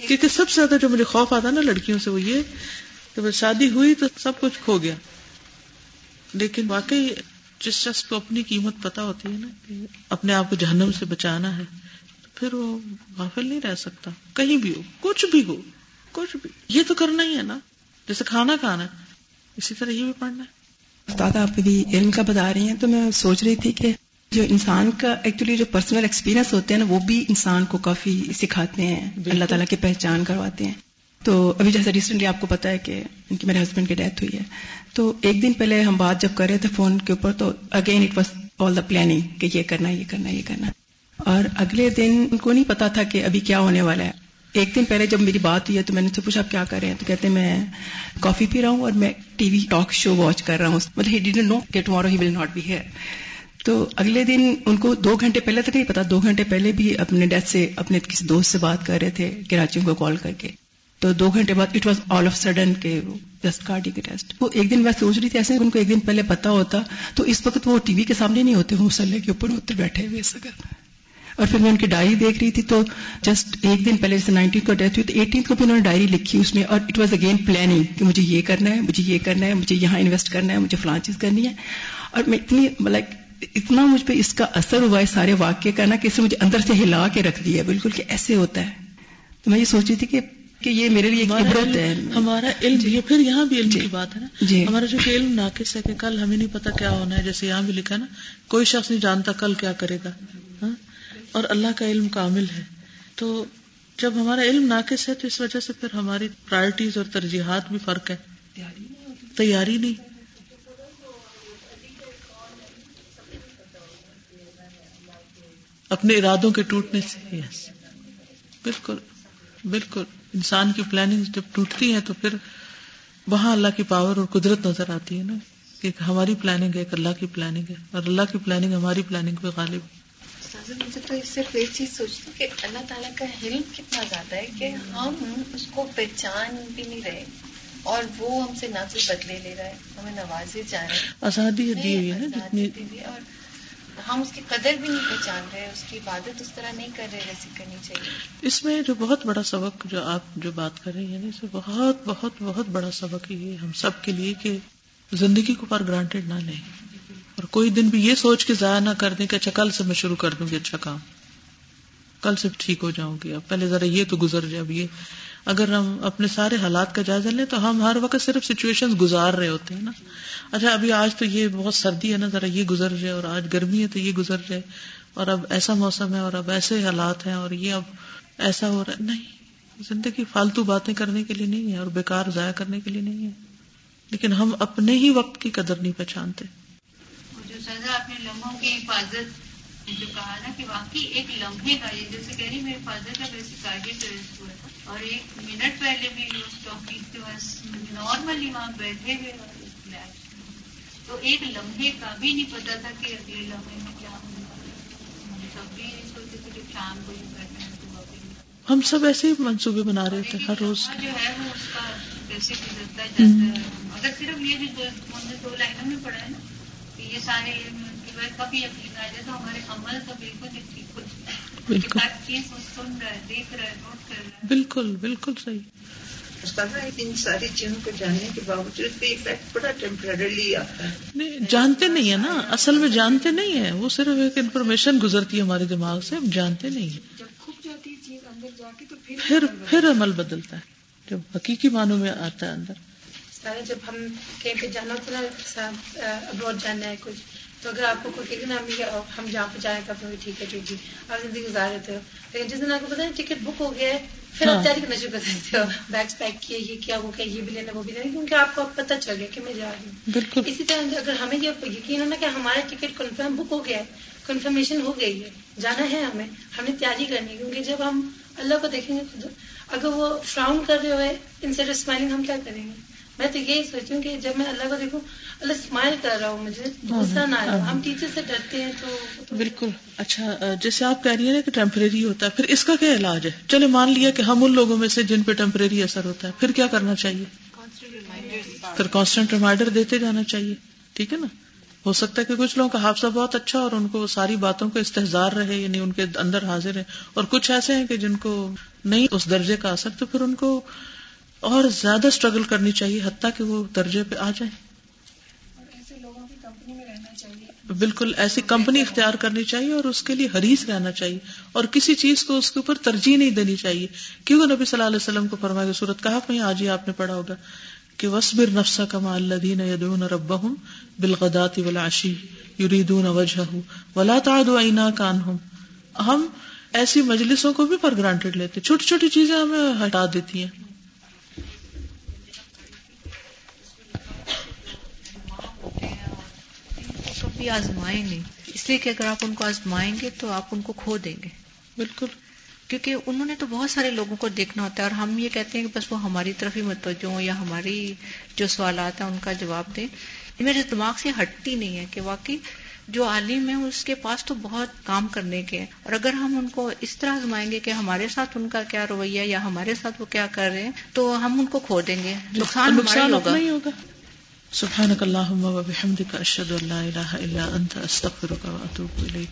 کیونکہ سب سے زیادہ جو مجھے خوف آتا نا لڑکیوں سے، وہ یہ کہ شادی ہوئی تو سب کچھ کھو گیا۔ لیکن واقعی جس شخص کو اپنی قیمت پتا ہوتی ہے نا کہ اپنے آپ کو جہنم سے بچانا ہے پھر وہ غافل نہیں رہ سکتا۔ کہیں بھی ہو کچھ بھی ہو کچھ بھی۔ یہ تو کرنا ہی ہے نا۔ جیسے کھانا کھانا ہے اسی طرح یہ بھی پڑھنا ہے۔ استاد آپ بھی علم کا بتا رہی ہیں تو میں سوچ رہی تھی کہ جو انسان کا ایکچولی جو پرسنل ایکسپیرینس ہوتے ہیں نا وہ بھی انسان کو کافی سکھاتے ہیں اللہ تعالیٰ کی پہچان کرواتے ہیں۔ تو ابھی جیسے ریسنٹلی آپ کو پتا ہے کہ ان کی میرے ہسبینڈ کی ڈیتھ ہوئی ہے۔ تو ایک دن پہلے ہم بات جب کر رہے تھے فون کے اوپر تو again it was all the planning کہ یہ کرنا یہ کرنا یہ کرنا اور اگلے دن ان کو نہیں پتا تھا کہ ابھی کیا ہونے والا ہے۔ ایک دن پہلے جب میری بات ہوئی ہے تو میں نے سے پوچھا آپ کیا کر رہے ہیں؟ تو کہتے ہیں میں کافی پی رہا ہوں اور میں T V talk show watch کر رہا ہوں۔ مطلب ہی ڈیڈنٹ نو کہ tomorrow he will not be here تو اگلے دن ان کو دو گھنٹے پہلے تک نہیں پتا، دو گھنٹے پہلے بھی اپنے ڈیتھ سے، اپنے کسی دوست سے بات کر رہے تھے کراچی کو کال کر کے۔ تو دو گھنٹے بعد it was all of sudden کے جسٹ کارڈی کے ٹیسٹ وہ ایک دن میں سوچ رہی تھی، ایسے ان کو ایک دن پہلے پتا ہوتا، تو اس وقت وہ ٹی وی کے سامنے نہیں ہوتے وہ مسلح کے اوپر ہوتے بیٹھے ہوئے سکت اور پھر میں ان کی ڈائری دیکھ رہی تھی، تو جسٹ ایک دن پہلے جیسے نائنٹین کو ڈیتھ ہوئی، تو ایٹین کو بھی انہوں نے ڈائری لکھی اس میں، اور اٹ واز اگین پلاننگ کہ مجھے یہ کرنا ہے، مجھے یہ کرنا ہے، مجھے یہاں انویسٹ کرنا ہے، مجھے فلان چیز کرنی ہے۔ اور میں اتنی لائک اتنا مجھ پہ اس کا اثر ہوا ہے سارے واقعے کا نا، کہ اسے مجھے اندر سے ہلا کے رکھ دیا بالکل کہ ایسے ہوتا ہے۔ تو میں یہ سوچ رہی تھی کہ کہ یہ میرے لیے ایک عبرت ہے۔ ہمارا علم یہ پھر یہاں بھی علم جی. کی بات ہے نا۔ جی. ہمارا جو کہ علم ناقص ہے کہ کل ہمیں نہیں پتا کیا ہونا ہے جیسے یہاں بھی لکھا ہے نا کوئی شخص نہیں جانتا کل کیا کرے گا۔ ہاں؟ اور اللہ کا علم کامل ہے۔ تو جب ہمارا علم ناقص ہے تو اس وجہ سے پھر ہماری پرائرٹیز اور ترجیحات بھی فرق ہے۔ تیاری نہیں۔ اپنے ارادوں کے ٹوٹنے سے۔ یس بالکل۔ بالکل۔ انسان کی پلاننگ جب ٹوٹتی ہے تو پھر وہاں اللہ کی پاور اور قدرت نظر آتی ہے نا کہ ایک ہماری پلاننگ ہے ایک اللہ کی پلاننگ ہے۔ اور اللہ کی پلاننگ ہماری پلاننگ پہ غالب ہے۔ مجھے تو صرف ایک چیز سوچتی ہوں کہ اللہ تعالیٰ کا علم کتنا زیادہ ہے کہ ہم اس کو پہچان بھی نہیں رہے اور وہ ہم سے نہ صرف بدلے لے رہا ہے ہمیں نوازے جا رہے ہیں۔ آزادی دی ہوئی ہے نا آزادی جتنی دی ہوئی ہے اور ہم اس کی قدر بھی نہیں پہچان رہے، اس کی عبادت اس طرح نہیں کر رہے جیسی کرنی چاہیے۔ اس میں جو بہت بڑا سبق جو آپ جو بات کر رہے ہیں نا اس بہت بہت بہت بڑا سبق یہ ہم سب کے لیے کہ زندگی کو پر گرانٹیڈ نہ لیں۔ اور کوئی دن بھی یہ سوچ کے ضائع نہ کر دیں کہ اچھا کل سے میں شروع کر دوں گی اچھا کام۔ کل سے ٹھیک ہو جاؤں گی۔ اب پہلے ذرا یہ تو گزر جائے، اب یہ اگر ہم اپنے سارے حالات کا جائزہ لیں تو ہم ہر وقت صرف سچویشن گزار رہے ہوتے ہیں نا۔ اچھا ابھی آج تو یہ بہت سردی ہے نا، ذرا یہ گزر جائے اور آج گرمی ہے تو یہ گزر جائے۔ اور اب ایسا موسم ہے اور اب ایسے حالات ہیں اور یہ اب ایسا ہو رہا ہے۔ نہیں، زندگی فالتو باتیں کرنے کے لیے نہیں ہے اور بیکار ضائع کرنے کے لیے نہیں ہے۔ لیکن ہم اپنے ہی وقت کی قدر نہیں پہچانتے۔ جو سزا اپنے لمحوں کی حفاظت جو کہا نا کہ واقعی ایک لمحے کا یہ جیسے کہہ رہی میری حفاظت کا ویسے ہوا تھا اور ایک منٹ پہلے بھی اس ٹاپک کے پاس نارملی وہاں بیٹھے ہوئے۔ تو ایک لمحے کا بھی نہیں پتا تھا کہ اگلے لمحے میں کیا سب بھی سوچتے تھے کہ شام کو تو ہم سب ایسے ہی منصوبے بنا رہے تھے ہر روز. جو ہے وہ اس کا کیسے گزرتا جاتا ہے اگر صرف یہ جو دو لائنوں میں پڑھا ہے نا کہ یہ سارے کبھی یقین آ جائے تو ہمارے عمل کا بالکل بالکل۔ بالکل بالکل صحیح۔ ان ساری چیزوں کو جاننے کے باوجود بھی افیکٹ بڑا ٹیمپرریلی آتا ہے۔ نہیں جانتے نہیں ہے نا اصل میں جانتے نہیں ہے وہ صرف ایک انفارمیشن گزرتی ہے ہمارے دماغ سے ہم جانتے نہیں ہیں۔ جب کھپ جاتی ہے چیز اندر جا کے تو پھر پھر عمل بدلتا ہے۔ جب حقیقی معنوں میں آتا ہے اندر۔ سارے جب ہم کہیں پہ جانا ابروڈ جانا ہے کچھ تو اگر آپ کو کوئی کہے نا امی آؤ، ہم جہاں پہ جائیں تو ٹھیک ہے ٹھیک جی آپ زندگی گزار رہتے ہو لیکن جس دن آپ کو پتا ہے ٹکٹ بک ہو گیا ہے پھر ہاں۔ آپ تیاری کرنا شروع کر دیتے ہو۔ بیگس پیک کیے یہ کیا وہ کیا یہ بھی لینا وہ بھی لینا کیونکہ آپ کو اب پتہ چل گیا کہ میں جا رہی ہوں؟ بالکل۔ اسی طرح اگر ہمیں یہ یقین ہے نا کہ ہمارا ٹکٹ کنفرم بک ہو گیا ہے کنفرمیشن ہو گئی ہے جانا ہے ہمیں ہمیں تیاری کرنی ہے۔ کیونکہ جب ہم اللہ کو دیکھیں گے خود اگر وہ فراؤن کر رہے ہوئے ان سے اسمائلنگ ہم کیا کریں گے؟ میں تو یہی سوچتی ہوں کہ جب میں اللہ کو دیکھوں اللہ اسمائل کر رہا ہوں مجھے غصہ نہ آئے ہم ٹیچر سے ڈرتے ہیں تو بالکل۔ اچھا جیسے آپ کہہ رہی ہیں نا کہ ٹیمپریری ہوتا ہے پھر اس کا کیا علاج ہے؟ چلے مان لیا کہ ہم ان لوگوں میں سے جن پہ ٹیمپریری اثر ہوتا ہے پھر کیا کرنا چاہیے؟ پھر کانسٹنٹ ریمائنڈر دیتے جانا چاہیے ٹھیک ہے نا؟ ہو سکتا ہے کہ کچھ لوگوں کا حادثہ بہت اچھا اور ان کو وہ ساری باتوں کا استحزار رہے یعنی ان کے اندر حاضر ہے اور کچھ ایسے ہیں کہ جن کو نہیں اس درجے کا اثر تو پھر ان کو اور زیادہ اسٹرگل کرنی چاہیے حتیٰ کہ وہ درجے پہ آ جائیں بالکل ایسی کمپنی اختیار کرنی چاہیے اور اس کے لیے حریص رہنا چاہیے اور کسی چیز کو اس کے اوپر ترجیح نہیں دینی چاہیے۔ کیونکہ نبی صلی اللہ علیہ وسلم کو فرمایا صورت کہا میں آج ہی آپ نے پڑھا ہوگا کہ وسبر نفسا کما الذین یدعون ربهم بالغداة والعشی یریدون وجهه ولا تعد عیناک عنهم۔ ہم ایسی مجلسوں کو بھی پر گرانٹیڈ لیتے چھوٹی چھوٹی چیزیں ہمیں ہٹا دیتی ہیں۔ کبھی آزمائیں نہیں اس لیے کہ اگر آپ ان کو آزمائیں گے تو آپ ان کو کھو دیں گے۔ بالکل۔ کیونکہ انہوں نے تو بہت سارے لوگوں کو دیکھنا ہوتا ہے اور ہم یہ کہتے ہیں کہ بس وہ ہماری طرف ہی متوجہ ہوں یا ہماری جو سوالات ہیں ان کا جواب دیں۔ میرے دماغ سے ہٹتی نہیں ہے کہ واقعی جو عالم ہے اس کے پاس تو بہت کام کرنے کے ہیں۔ اور اگر ہم ان کو اس طرح آزمائیں گے کہ ہمارے ساتھ ان کا کیا رویہ یا ہمارے ساتھ وہ کیا کر رہے ہیں تو ہم ان کو کھو دیں گے۔ نقصان نقصان ہوگا۔ ہوگا۔ سبحانك اللهم وبحمدك اشهد ان لا اله الا انت استغفرك واتوب اليك